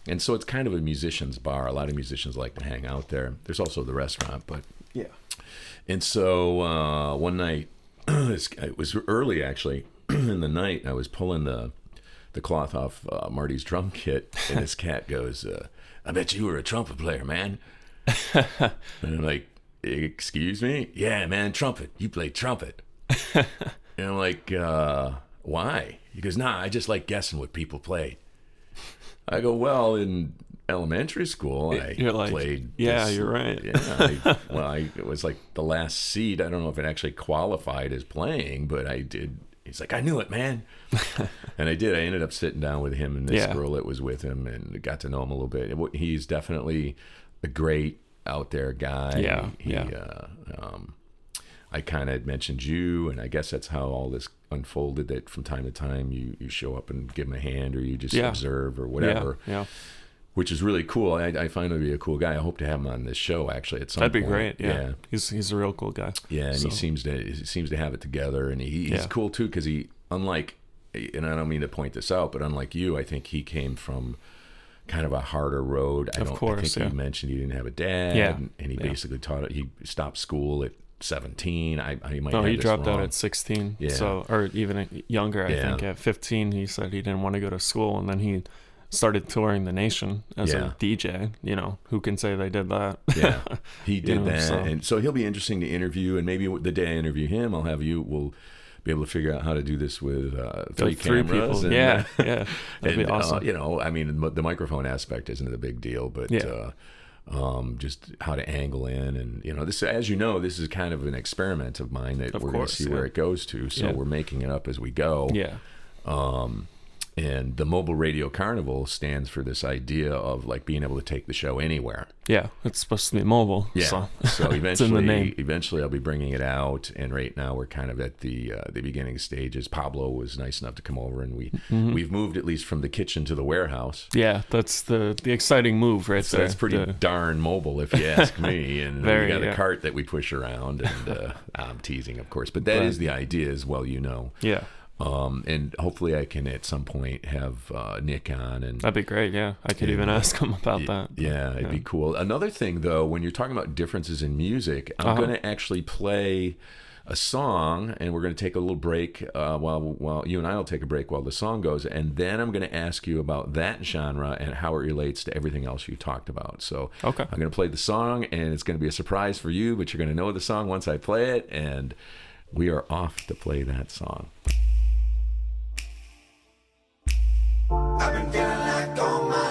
And so it's kind of a musician's bar. A lot of musicians like to hang out there. There's also the restaurant, but Yeah. And so uh, one night, it was early actually in the night. I was pulling the the cloth off uh, Marty's drum kit, and this cat goes, uh, "I bet you were a trumpet player, man." and I'm like, "Excuse me? Yeah, man, trumpet. You play trumpet." and I'm like, uh, "Why?" He goes, "Nah, I just like guessing what people play." I go, "Well, in." Elementary school, I You're like, played. "Yeah, this- you're right." Yeah, I, well, I, it was like the last seed. I don't know if it actually qualified as playing, but I did. He's like, I knew it, man. and I did. I ended up sitting down with him and this Yeah. girl that was with him and got to know him a little bit. He's definitely a great out there guy. Yeah, He, yeah. Uh, um, I kind of mentioned you, and I guess that's how all this unfolded. That from time to time you you show up and give him a hand, or you just Yeah. observe, or whatever Yeah. Yeah. Which is really cool. I, I find him to be a cool guy. I hope to have him on this show actually at some That'd be point. great. Yeah. yeah, He's he's a real cool guy. Yeah, and So- he seems to he seems to have it together, and he, he's Yeah. cool too because he unlike, and I don't mean to point this out, but unlike you, I think he came from kind of a harder road. I Of don't. I course, think yeah. he mentioned he didn't have a dad, Yeah, and he yeah. basically taught it. He stopped school at seventeen. I, I might. No, have he dropped out at 16. Yeah. So, or even younger, I think. At 15, he said he didn't want to go to school, and then he started touring the nation as Yeah. a DJ. You know, who can say they did that? yeah, he did know, that, so- and so he'll be interesting to interview. And maybe the day I interview him, I'll have you. We'll be able to figure out how to do this with uh, three, three cameras. people. and, yeah, uh, yeah, that'd be and, uh, awesome. you know, I mean, the microphone aspect isn't a big deal, but Yeah. uh, um, just how to angle in, and you know, this, as you know, this is kind of an experiment of mine that Of we're going to see where it goes to. So Yeah. we're making it up as we go. yeah, And the mobile radio carnival stands for this idea of like being able to take the show anywhere. yeah. It's supposed to be mobile. Yeah. So, So, it's in the eventually, name. eventually, I'll be bringing it out. And right now, we're kind of at the uh, the beginning stages. Pablo was nice enough to come over, and we Mm-hmm. we've moved at least from the kitchen to the warehouse. Yeah, that's the the exciting move right So there. that's pretty The- darn mobile, if you ask me. And Very, we got a cart that we push around, and uh, I'm teasing, of course, but that is But- the idea, as well. You know. yeah, Um, and hopefully, I can at some point have uh, Nick on and that'd be great. Yeah, I could even ask him about that. Yeah, it'd be cool. Another thing, though, when you're talking about differences in music, I'm Uh-huh. going to actually play a song, and we're going to take a little break uh, while while you and I will take a break while the song goes, and then I'm going to ask you about that genre and how it relates to everything else you talked about. So, Okay. I'm going to play the song, and it's going to be a surprise for you, but you're going to know the song once I play it, and we are off to play that song. I've been feeling like all my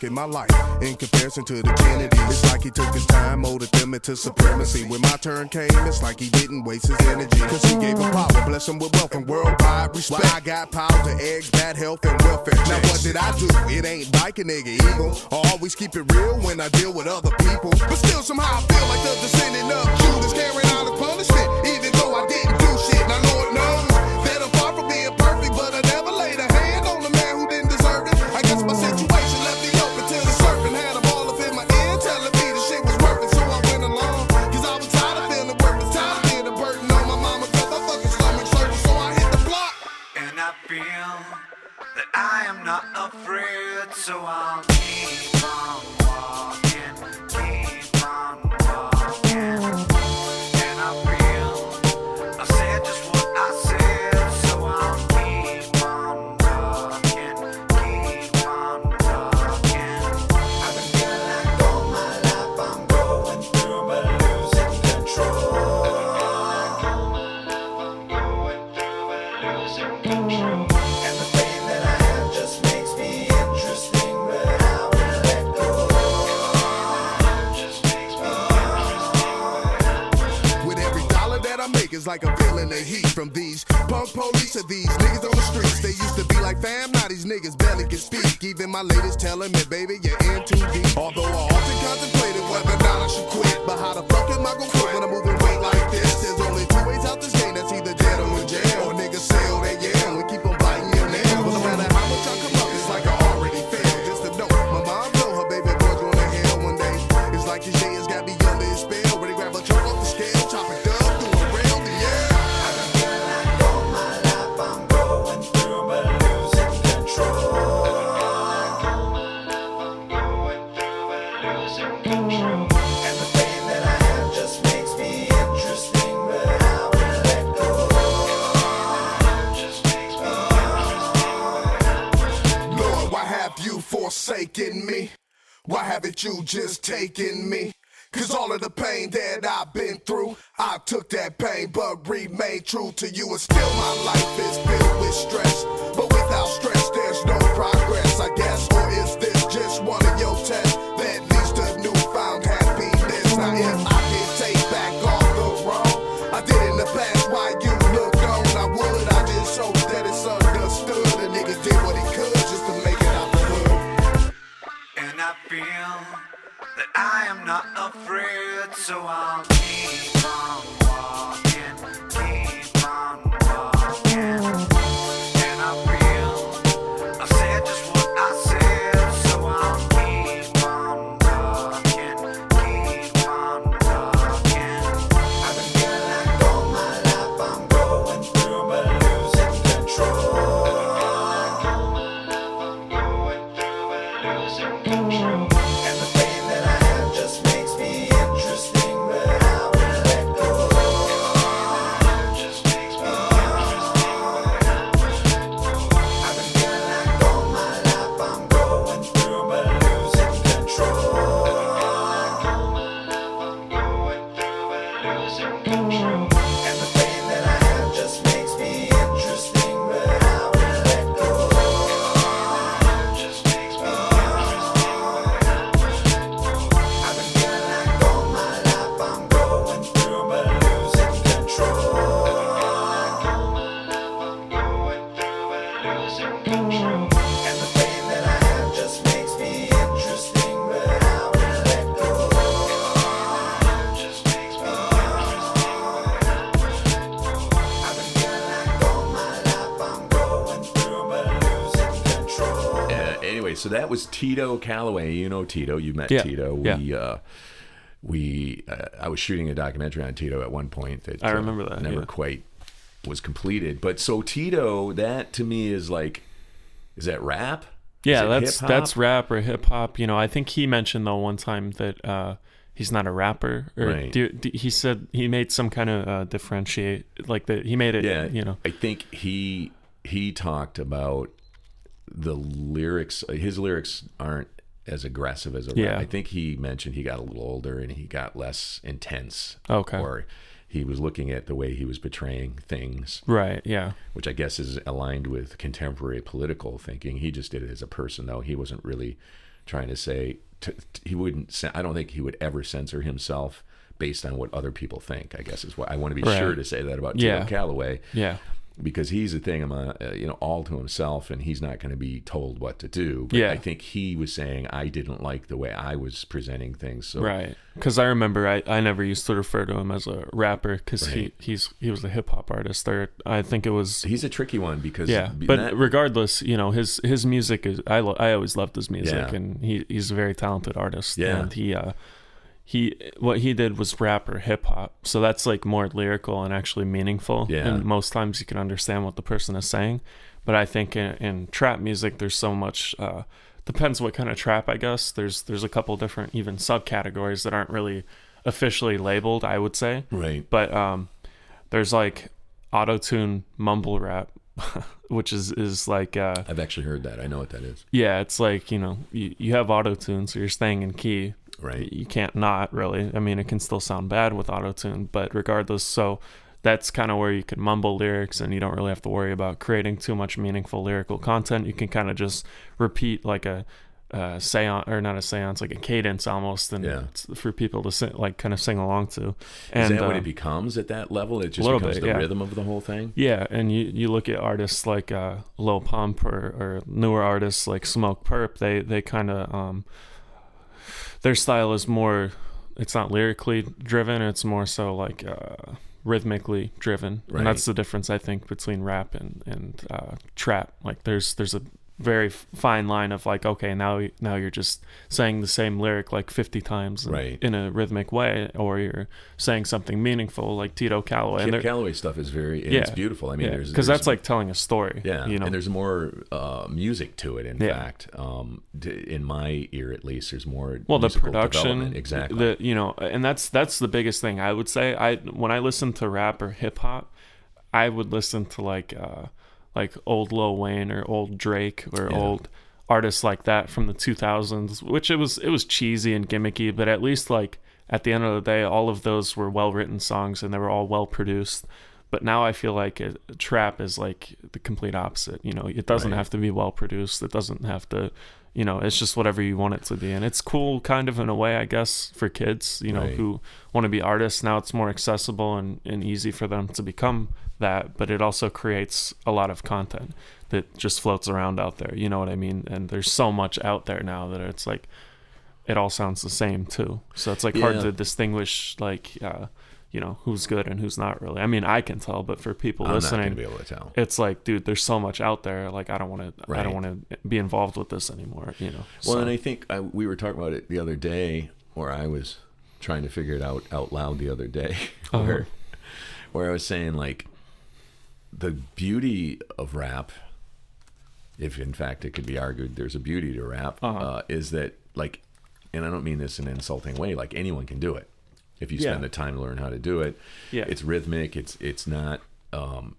look at my life in comparison to the Kennedys. It's like he took his time, molded them into supremacy. When my turn came, it's like he didn't waste his energy. Cause he gave him power, bless him with wealth and worldwide respect. Well, I got power to eggs, bad health, and welfare. Now, what did I do? It ain't like a nigga evil. I always keep it real when I deal with other people. But still, somehow I feel like the descendant of Judas carrying out his punishment. Even though I didn't do shit. Now, Lord knows not afraid, so I'll like a feeling of heat from these punk police to these niggas on the streets. They used to be like fam, now these niggas barely can speak. Even my ladies telling me, baby, you're in too deep. Although I often contemplated whether or not I should quit. But how the fuck am I gonna quit when I'm moving weight like this? There's only two ways out this haven't you just taken me? Cause all of the pain that I've been through, I took that pain but remained true to you. And still my life is filled with stress. But without stress, there's no progress, I guess. Not afraid, so I'll keep on Tito Calloway. You know Tito. You met Yeah, Tito. yeah. We uh, we uh, I was shooting a documentary on Tito at one point that I uh, remember that, never yeah. quite was completed. But so Tito, that to me is like, is that rap? Yeah, that's hip-hop? that's rap or hip hop. You know, I think he mentioned though one time that uh, he's not a rapper. Or Right. do, do- he said he made some kind of uh, differentiate, like that. He made it. yeah. you know. I think he he talked about the lyrics. His lyrics aren't as aggressive as a rap. Yeah. I think he mentioned he got a little older and he got less intense. Okay. Or he was looking at the way he was portraying things. Right. Yeah. which I guess is aligned with contemporary political thinking. He just did it as a person, though. He wasn't really trying to say he wouldn't. I don't think he would ever censor himself based on what other people think. I guess is what I want to be Right. sure to say that about Yeah. Calloway Yeah. Because he's a thing, uh, you know, all to himself, and he's not going to be told what to do. But Yeah. I think he was saying I didn't like the way I was presenting things. So Right. Because I remember I, I never used to refer to him as a rapper because Right. he he's he was a hip hop artist. Or I think it was. he's a tricky one because Yeah, but that- regardless, you know his his music is I lo- I always loved his music, Yeah. and he he's a very talented artist. Yeah. and he uh he what he did was rap or hip hop, so that's like more lyrical and actually meaningful. Yeah. and most times you can understand what the person is saying. But I think in, in trap music, there's so much. Uh, depends what kind of trap, I guess. There's there's a couple different even subcategories that aren't really officially labeled. I would say, right. but um, there's like auto tune mumble rap, which is is like uh, I've actually heard that. I know what that is. yeah, it's like you know you, you have auto tune, so you're staying in key. Right. You can't not really. I mean, it can still sound bad with auto tune, but regardless, so that's kind of where you can mumble lyrics and you don't really have to worry about creating too much meaningful lyrical content. You can kind of just repeat like a, uh seance or not a seance, like a cadence almost, and Yeah. for people to sing, like kind of sing along to. Is And that what uh, it becomes at that level? It just becomes bit, the yeah. rhythm of the whole thing. Yeah, and you, you look at artists like uh, Lil Pump or, or newer artists like Smokepurpp. They they kind of um, their style is more. It's not lyrically driven. It's more so like uh, rhythmically driven, Right. and that's the difference I think between rap and and uh, trap. Like there's there's a very fine line of like okay now now you're just saying the same lyric like 50 times in, Right. in a rhythmic way or you're saying something meaningful like Tito Calloway and Kid Calloway stuff is very Yeah. it's beautiful. I mean, yeah, there's because that's like telling a story. yeah, you know. and there's more uh, music to it. In Yeah. fact, um, in my ear at least, there's more. well, the production, exactly. The you know, and that's that's the biggest thing I would say. I when I listen to rap or hip hop, I would listen to like uh like old Lil Wayne or old Drake or Yeah. old artists like that from the 2000s, which it was it was cheesy and gimmicky, but at least like at the end of the day, all of those were well written songs and they were all well produced. But now I feel like it, trap is like the complete opposite. You know, it doesn't Right. have to be well produced. It doesn't have to, you know, it's just whatever you want it to be. And it's cool, kind of in a way, I guess, for kids, you know, Right. who want to be artists. Now it's more accessible and, and easy for them to become that. But it also creates a lot of content that just floats around out there. You know what I mean? And there's so much out there now that it's like, it all sounds the same too. So it's like hard to distinguish, like, uh, you know, who's good and who's not really. I mean, I can tell, but for people I'm listening, be able to tell. it's like, dude, there's so much out there. Like, I don't want to, I don't want to be involved with this anymore. You know. Well, So- and I think I, we were talking about it the other day, or I was trying to figure it out out loud the other day, Uh-huh. where where I was saying like the beauty of rap, if in fact it could be argued there's a beauty to rap, Uh-huh. uh, is that like, and I don't mean this in an insulting way, like anyone can do it if you spend Yeah. the time to learn how to do it. Yeah. it's rhythmic. It's it's not. Um,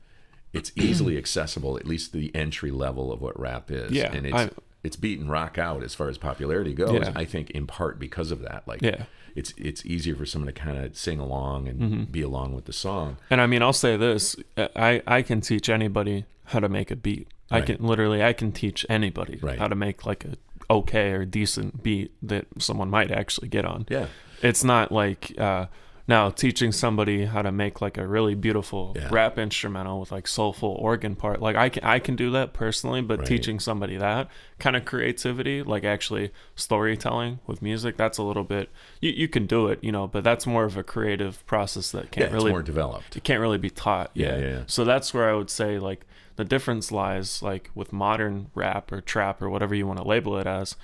it's easily accessible, at least the entry level of what rap is. Yeah, and it's I- it's beaten rock out as far as popularity goes. Yeah. I think in part because of that. Like, Yeah. Mm-hmm. it's it's easier for someone to kind of sing along and be along with the song. And I mean, I'll say this: I I can teach anybody how to make a beat. I Right. can literally I can teach anybody Right. how to make like a okay or decent beat that someone might actually get on. Yeah. It's not like uh, now teaching somebody how to make like a really beautiful Yeah. rap instrumental with like soulful organ part. Like I can I can do that personally, but Right. teaching somebody that kind of creativity, like actually storytelling with music, that's a little bit you, you can do it, you know, but that's more of a creative process that can't it's really more developed. it can't really be taught. Yeah, Yeah, yeah, yeah. So that's where I would say like the difference lies like with modern rap or trap or whatever you want to label it as.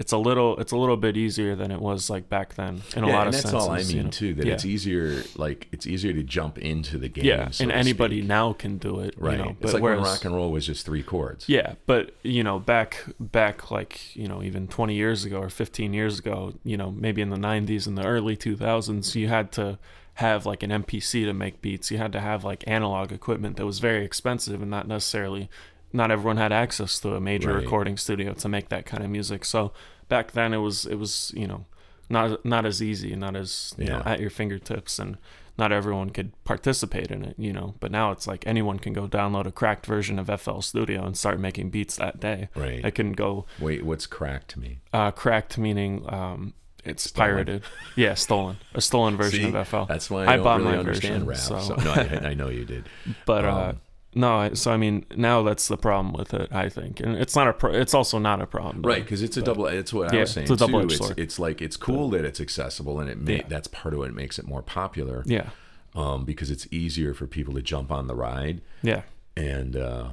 It's a little it's a little bit easier than it was like back then in a yeah, lot of that's senses. all I mean you know? too. That yeah. it's easier, like it's easier to jump into the game. yeah, so and anybody speak. now can do it. right? You know, it's but like whereas, when rock and roll was just three chords. Yeah, but you know, back back like you know, even 20 years ago or 15 years ago, you know, maybe in the 90s and the early 2000s, you had to have like an MPC to make beats. You had to have like analog equipment that was very expensive and not necessarily not everyone had access to a major Right. recording studio to make that kind of music. So back then it was it was, you know, not not as easy, not as, you know, at your fingertips and not everyone could participate in it, you know. But now it's like anyone can go download a cracked version of FL Studio and start making beats that day. Right. I can go Wait, what's cracked to me? uh, cracked meaning um, it's Stolen. pirated. Yeah, stolen. A stolen version See, of FL. That's why I, don't bought really my understand version. rap. So. So, no, I, I know you did. but uh, um, no, so I mean now that's the problem with it. I think, and it's not a. Pro- it's also not a problem. Right, because it's a double. It's what I Yeah, was saying it's a too. double-edged It's, it's like it's cool that it's accessible, and it may, Yeah. that's part of what makes it more popular. Yeah. Um, because it's easier for people to jump on the ride, Yeah. and uh,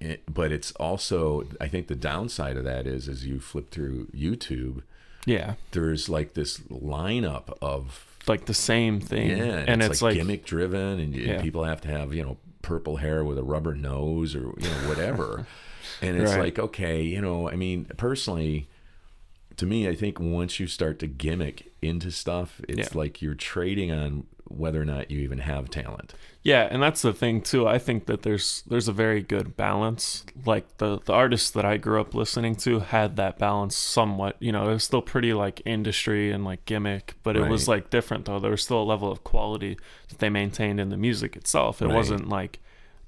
it, but it's also I think the downside of that is as you flip through YouTube, Yeah. there's like this lineup of Like the same thing. yeah, and it's, it's, like, like, gimmick driven, and, and people have to have you know purple hair with a rubber nose or you know whatever, and it's Right. like okay, you know, I mean, personally, to me, I think once you start to gimmick into stuff, it's Yeah. like you're trading on whether or not you even have talent. Yeah, and that's the thing too. I think that there's there's a very good balance. Like the the artists that I grew up listening to had that balance somewhat. You know, it was still pretty like industry and like gimmick, but it was like different though. There was still a level of quality that they maintained in the music itself. It Right. wasn't like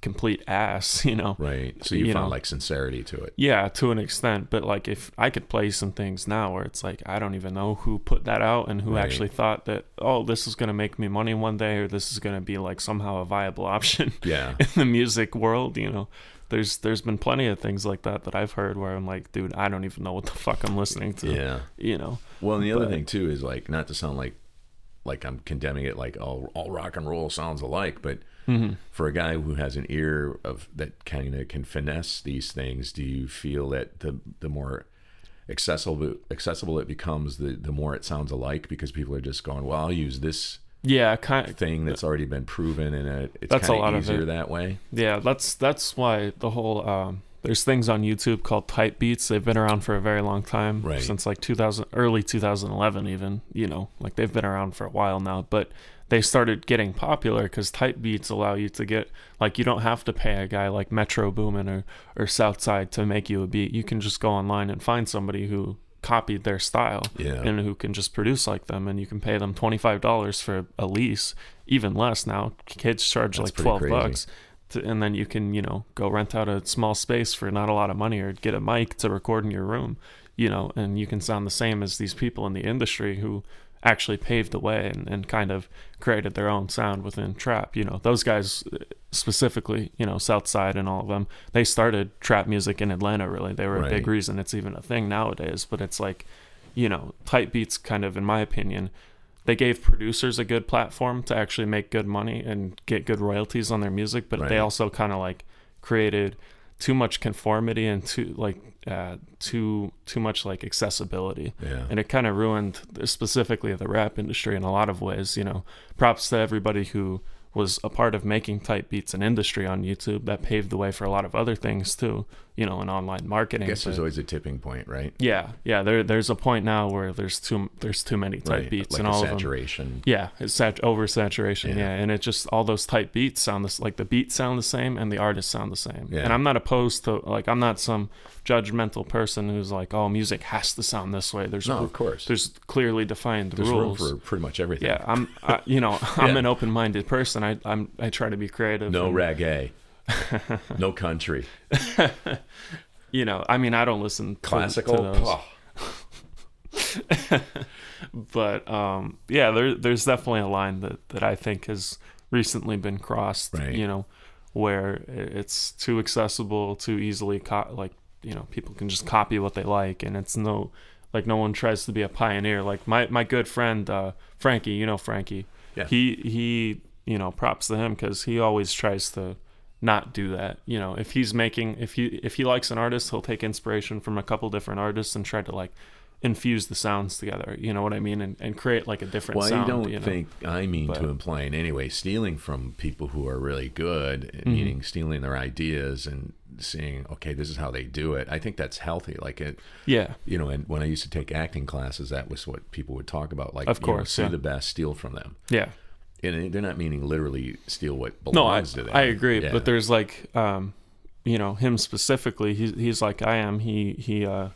complete ass, you know. Right. So you, You found know. like sincerity to it. Yeah, to an extent, but like if I could play some things now where it's like I don't even know who put that out and who Right. actually thought that oh this is gonna make me money one day or this is gonna be like somehow a viable option Yeah. in the music world, you know. There's there's been plenty of things like that that I've heard where I'm like, dude, I don't even know what the fuck I'm listening to. Yeah. You know. Well, and the other But- thing too is like not to sound like like I'm condemning it like all all rock and roll sounds alike, but Mm-hmm. for a guy who has an ear of that kind of can finesse these things, do you feel that the the more accessible accessible it becomes, the the more it sounds alike because people are just going, well, I'll use this Yeah, kind of thing that's already been proven, and it, it's That's a kind lot of easier that way. Yeah, that's that's why the whole um, there's things on YouTube called type beats. They've been around for a very long time, Right. since like 2000, early 2011, even. You know, like they've been around for a while now, but they started getting popular because type beats allow you to get like you don't have to pay a guy like Metro Boomin or or Southside to make you a beat. You can just go online and find somebody who copied their style Yeah. and who can just produce like them and you can pay them $25 for a lease even less now kids charge That's like 12 crazy. bucks to, and then you can you know go rent out a small space for not a lot of money or get a mic to record in your room you know and you can sound the same as these people in the industry who actually paved the way and, and kind of created their own sound within trap. You know those guys specifically you know southside and all of them they started trap music in atlanta really. They were a big reason it's even a thing nowadays but it's like you know type beats kind of in my opinion they gave producers a good platform to actually make good money and get good royalties on their music, but Right. they also kind of like created too much conformity and too like uh, too too much like accessibility, Yeah. and it kind of ruined specifically the rap industry in a lot of ways. You know, props to everybody who was a part of making type beats an industry on YouTube that paved the way for a lot of other things too. You know, in online marketing. I guess there's always a tipping point, right? yeah, yeah. There, there's a point now where there's too there's too many type right. beats like and all of them. saturation. Yeah, it's sat- oversaturation. Yeah. Yeah. and it just all those type beats sound this like the beats sound the same and the artists sound the same. Yeah. And I'm not opposed to like I'm not some judgmental person who's like, oh, music has to sound this way. There's No, of course. there's clearly defined There's rules. room for pretty much everything. yeah, I'm I, you know I'm Yeah. an open minded person. I I'm I try to be creative. No and, reggae. no country. You know, I mean, I don't listen to, Classical. to but um, yeah, there, there's definitely a line that, that I think has recently been crossed. Right. You know, where it's too accessible, too easily co- like you know people can just copy what they like, and it's no like no one tries to be a pioneer. Like my my good friend uh, Frankie, you know Frankie. Yeah. He he you know props to him because he always tries to not do that. You know, if he's making if he if he likes an artist, he'll take inspiration from a couple different artists and try to like infuse the sounds together. You know what I mean, and, and create like a different well, sound. you don't you know? think I mean But- to imply in any way stealing from people who are really good, Mm-hmm. meaning stealing their ideas and seeing, okay, this is how they do it. I think that's healthy. Like it, Yeah, you know, and when I used to take acting classes, that was what people would talk about. Like, Of you know, course, see yeah. the best, steal from them. yeah. And they're not meaning literally steal what No, I belongs to them. I agree, Yeah. but there's like um, you know, him specifically. He's he's like I am. He he uh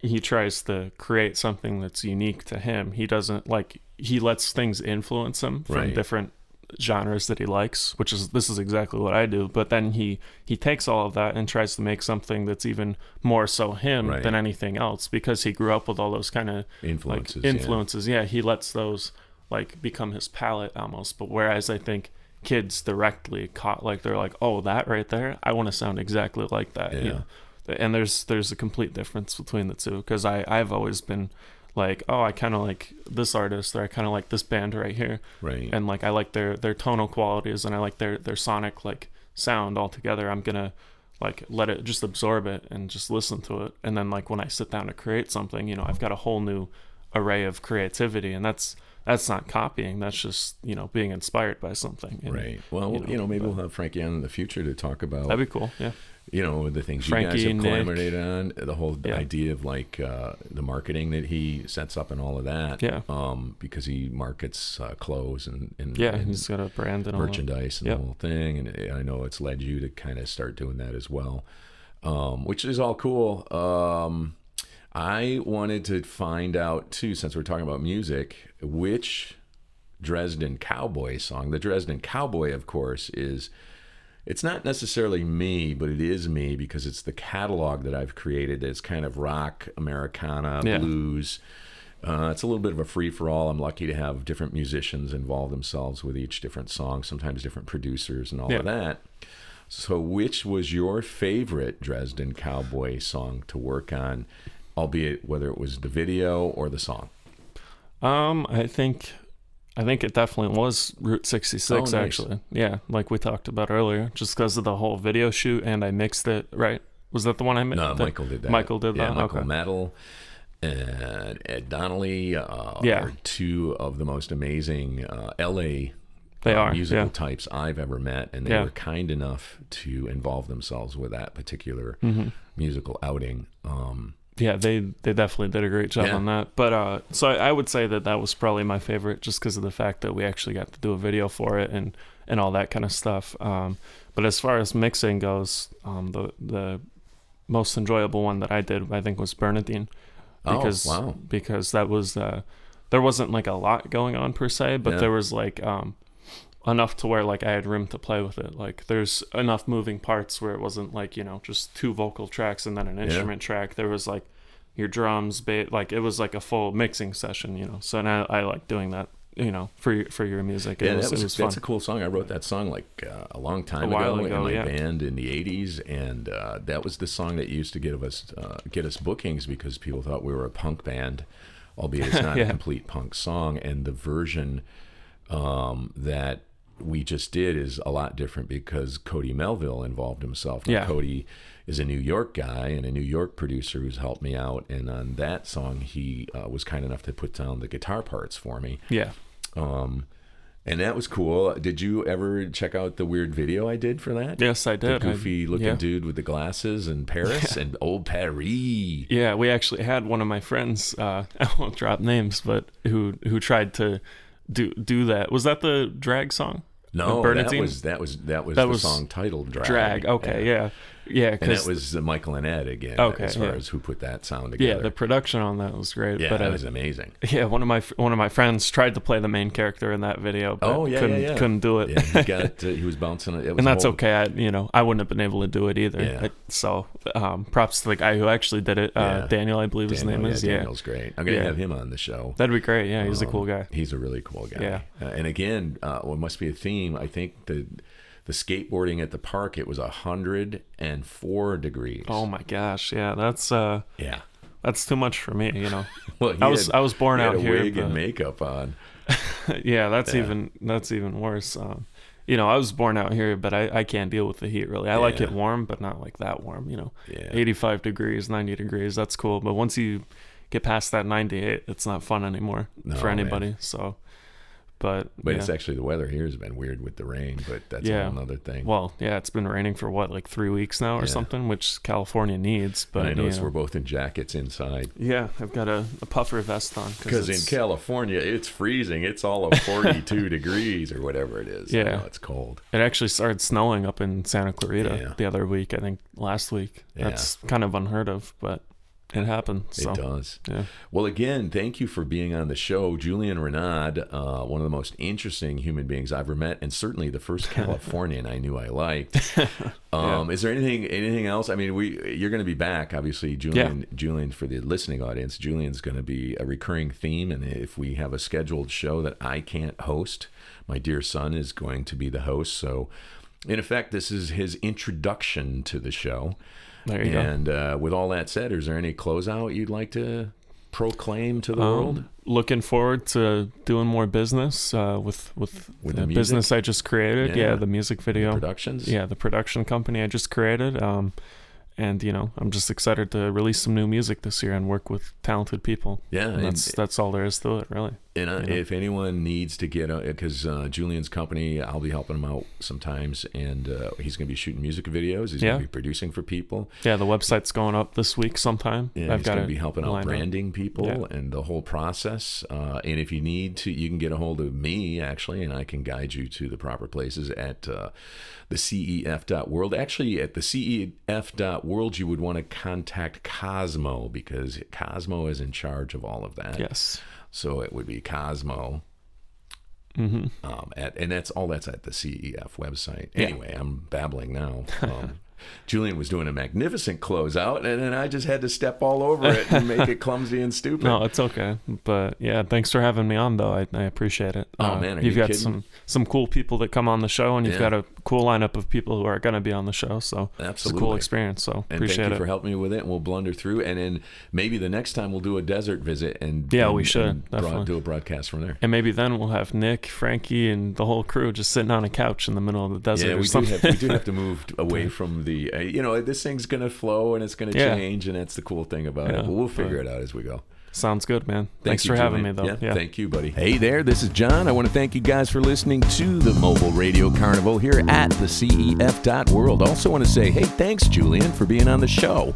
he tries to create something that's unique to him. He doesn't like he lets things influence him from Right. different genres that he likes, which is this is exactly what I do. But then he he takes all of that and tries to make something that's even more so him Right. than anything else because he grew up with all those kind of Influences, Like, yeah. influences, yeah. He lets those like become his palette almost. But whereas I think kids directly caught like they're like, oh, that right there, I want to sound exactly like that. you Yeah. know? And there's there's a complete difference between the two because I I've always been like, oh, I kind of like this artist or I kind of like this band right here, Right. and like I like their their tonal qualities and I like their their sonic like sound altogether. I'm gonna like let it just absorb it and just listen to it, and then like when I sit down to create something, you know, I've got a whole new array of creativity, and that's that's not copying. That's just you know being inspired by something. and, Right. Well, you know, maybe we'll have Frankie on in the future to talk about That'd be cool. Yeah. you know the things Frankie, you guys have Nick. collaborated on the whole Yeah. idea of like uh, the marketing that he sets up and all of that Yeah. um because he markets uh, clothes and, and Yeah, and he's got a brand and all merchandise and Yep. the whole thing and i know it's led you to kind of start doing that as well um which is all cool um i wanted to find out too since we're talking about music which dresden cowboy song the dresden cowboy of course is it's not necessarily me, but it is me because it's the catalog that I've created. It's kind of rock, Americana, Yeah. blues. Uh, it's a little bit of a free for all. I'm lucky to have different musicians involve themselves with each different song, sometimes different producers and all Yeah. of that. So, which was your favorite Dresden Cowboy song to work on, albeit whether it was the video or the song? Um, I think, I think it definitely was Route 66. Oh, nice. Actually, yeah, like we talked about earlier, just because of the whole video shoot, and I mixed it. Right? Was that the one I mixed? No, Michael did that. Michael did yeah, that. Michael okay. Metal and Ed Donnelly uh, Yeah. are two of the most amazing uh, LA They uh, are, musical yeah. types I've ever met, and they Yeah. were kind enough to involve themselves with that particular Mm-hmm. musical outing. Um, Yeah, they they definitely did a great job Yeah. on that. But uh, so I, I would say that that was probably my favorite, just because of the fact that we actually got to do a video for it and and all that kind of stuff. Um, but as far as mixing goes, um, the the most enjoyable one that I did, I think, was Bernadine, Oh, because wow. because that was uh, there wasn't like a lot going on per se, but Yeah. there was like um, enough to where like I had room to play with it. Like there's enough moving parts where it wasn't like you know just two vocal tracks and then an instrument track. There was like your drums, ba- like it was like a full mixing session, you know. So now I like doing that, you know, for your, for your music. It yeah, was, that was, it was that's a cool song. I wrote that song like uh, a long time A ago, ago, in my yeah. band in the '80s, and uh, that was the song that used to give us uh, get us bookings because people thought we were a punk band, albeit it's not Yeah. a complete punk song. And the version um, that we just did is a lot different because Cody Melville involved himself. Now, Yeah. Cody is a New York guy and a New York producer who's helped me out. And on that song, he uh, was kind enough to put down the guitar parts for me. Yeah. Um, and that was cool. Did you ever check out the weird video I did for that? Yes, I The did. I- goofy looking yeah. dude with the glasses in Paris and old Paris. Yeah, we actually had one of my friends. Uh, I won't drop names, but who who tried to do do that. Was that the drag song? No, that was that was that was That the was song titled Drag. drag. Okay, yeah, yeah. And Because that was Michael and Ed again. Okay, as far yeah. as who put that sound together. yeah, the production on that was great. yeah, but that uh, was amazing. yeah, one of my one of my friends tried to play the main character in that video, but Oh yeah, couldn't yeah, yeah. couldn't do it. Yeah, he got uh, he was bouncing. It was and that's whole- okay. I, you know, I wouldn't have been able to do it either. Yeah. I- so, um, props to the guy who actually did it. Uh. Daniel, I believe his name is. Yeah, Daniel's great. I'm gonna have him on the show. that'd be great. Yeah, he's a Um, cool guy. He's a really cool guy. Yeah. Uh, and again, uh, what must be a theme? I think the the skateboarding at the park it was a hundred and four degrees. Oh my gosh, yeah, that's uh, yeah. that's too much for me. You know. Well, I was had- I was born out here. wig and makeup on. yeah, that's Yeah. even that's even worse. Um, you know, I was born out here, but I, I can't deal with the heat really. I like it warm, but not like that warm. You know, Yeah. 85 degrees, 90 degrees, that's cool. But once you get past that 98, it's not fun anymore No, for man. anybody. So, but But yeah. it's actually the weather here has been weird with the rain, but that's Yeah. another thing. well, yeah, it's been raining for what like three weeks now or Yeah. something, which California needs. But and I you notice know. we're both in jackets inside. yeah, I've got a, a puffer vest on Because in California, it's freezing. It's all of 42 degrees or whatever it is. Yeah. It's cold. It actually started snowing up in Santa Clarita the other week. I think last week. That's kind of unheard of, but it happens. So It does. yeah, Well, again, thank you for being on the show. Julien Reneaud, uh, one of the most interesting human beings I've ever met, and certainly the first Californian I knew I liked. Um, Is there anything anything else? I mean, we you're going to be back, obviously, Julien. Julien, for the listening audience, Julien's going to be a recurring theme, and if we have a scheduled show that I can't host, my dear son is going to be the host. So, in effect, this is his introduction to the show. There you go. And uh, with all that said, is there any closeout you'd like to proclaim to the world? Um, looking forward to doing more business uh, with with, With the, the business I just created. Yeah. Yeah, the music video. Productions? Yeah, the production company I just created. Um, and you know, I'm just excited to release some new music this year and work with talented people. Yeah, And and- that's that's all there is to it, really. And uh, if anyone needs to get, because uh, Julien's company, I'll be helping him out sometimes, and uh, he's going to be shooting music videos. He's Yeah. going to be producing for people. Yeah, the website's going up this week sometime. Yeah, I've he's got going to be helping out lined up. branding people Yeah. and the whole process. Uh, and if you need to, you can get a hold of me actually, and I can guide you to the proper places at uh, the CEF.world. Actually, at the CEF.world, you would want to contact Cosmo because Cosmo is in charge of all of that. Yes. So it would be Cosmo. Mm-hmm. Um, at, and that's all that's at the CEF website. Anyway, I'm babbling now. Um, Julien was doing a magnificent closeout, and then I just had to step all over it and make it clumsy and stupid. No, it's okay. But yeah, thanks for having me on, though. I, I appreciate it. Oh, uh, man, are you've you got kidding? some some cool people that come on the show, and you've Yeah. got a cool lineup of people who are going to be on the show. So it's a Absolutely. cool experience. So and appreciate thank you it. for helping me with it. And we'll blunder through, and then maybe the next time we'll do a desert visit and Yeah, and- we should, broad- do a broadcast from there. and maybe then we'll have Nick, Frankie, and the whole crew just sitting on a couch in the middle of the desert Yeah, or we do have we do have to move away from the. Uh, you know, this thing's gonna flow and it's gonna Yeah. change, and that's the cool thing about Yeah, it. But we'll figure but- it out as we go. Sounds good, man. Thank Thanks for having me, though. Yeah, thank you, buddy. Hey there, this is John. I want to thank you guys for listening to the Mobile Radio Carnival here at the CEF.world. Also want to say, hey, thanks, Julien, for being on the show.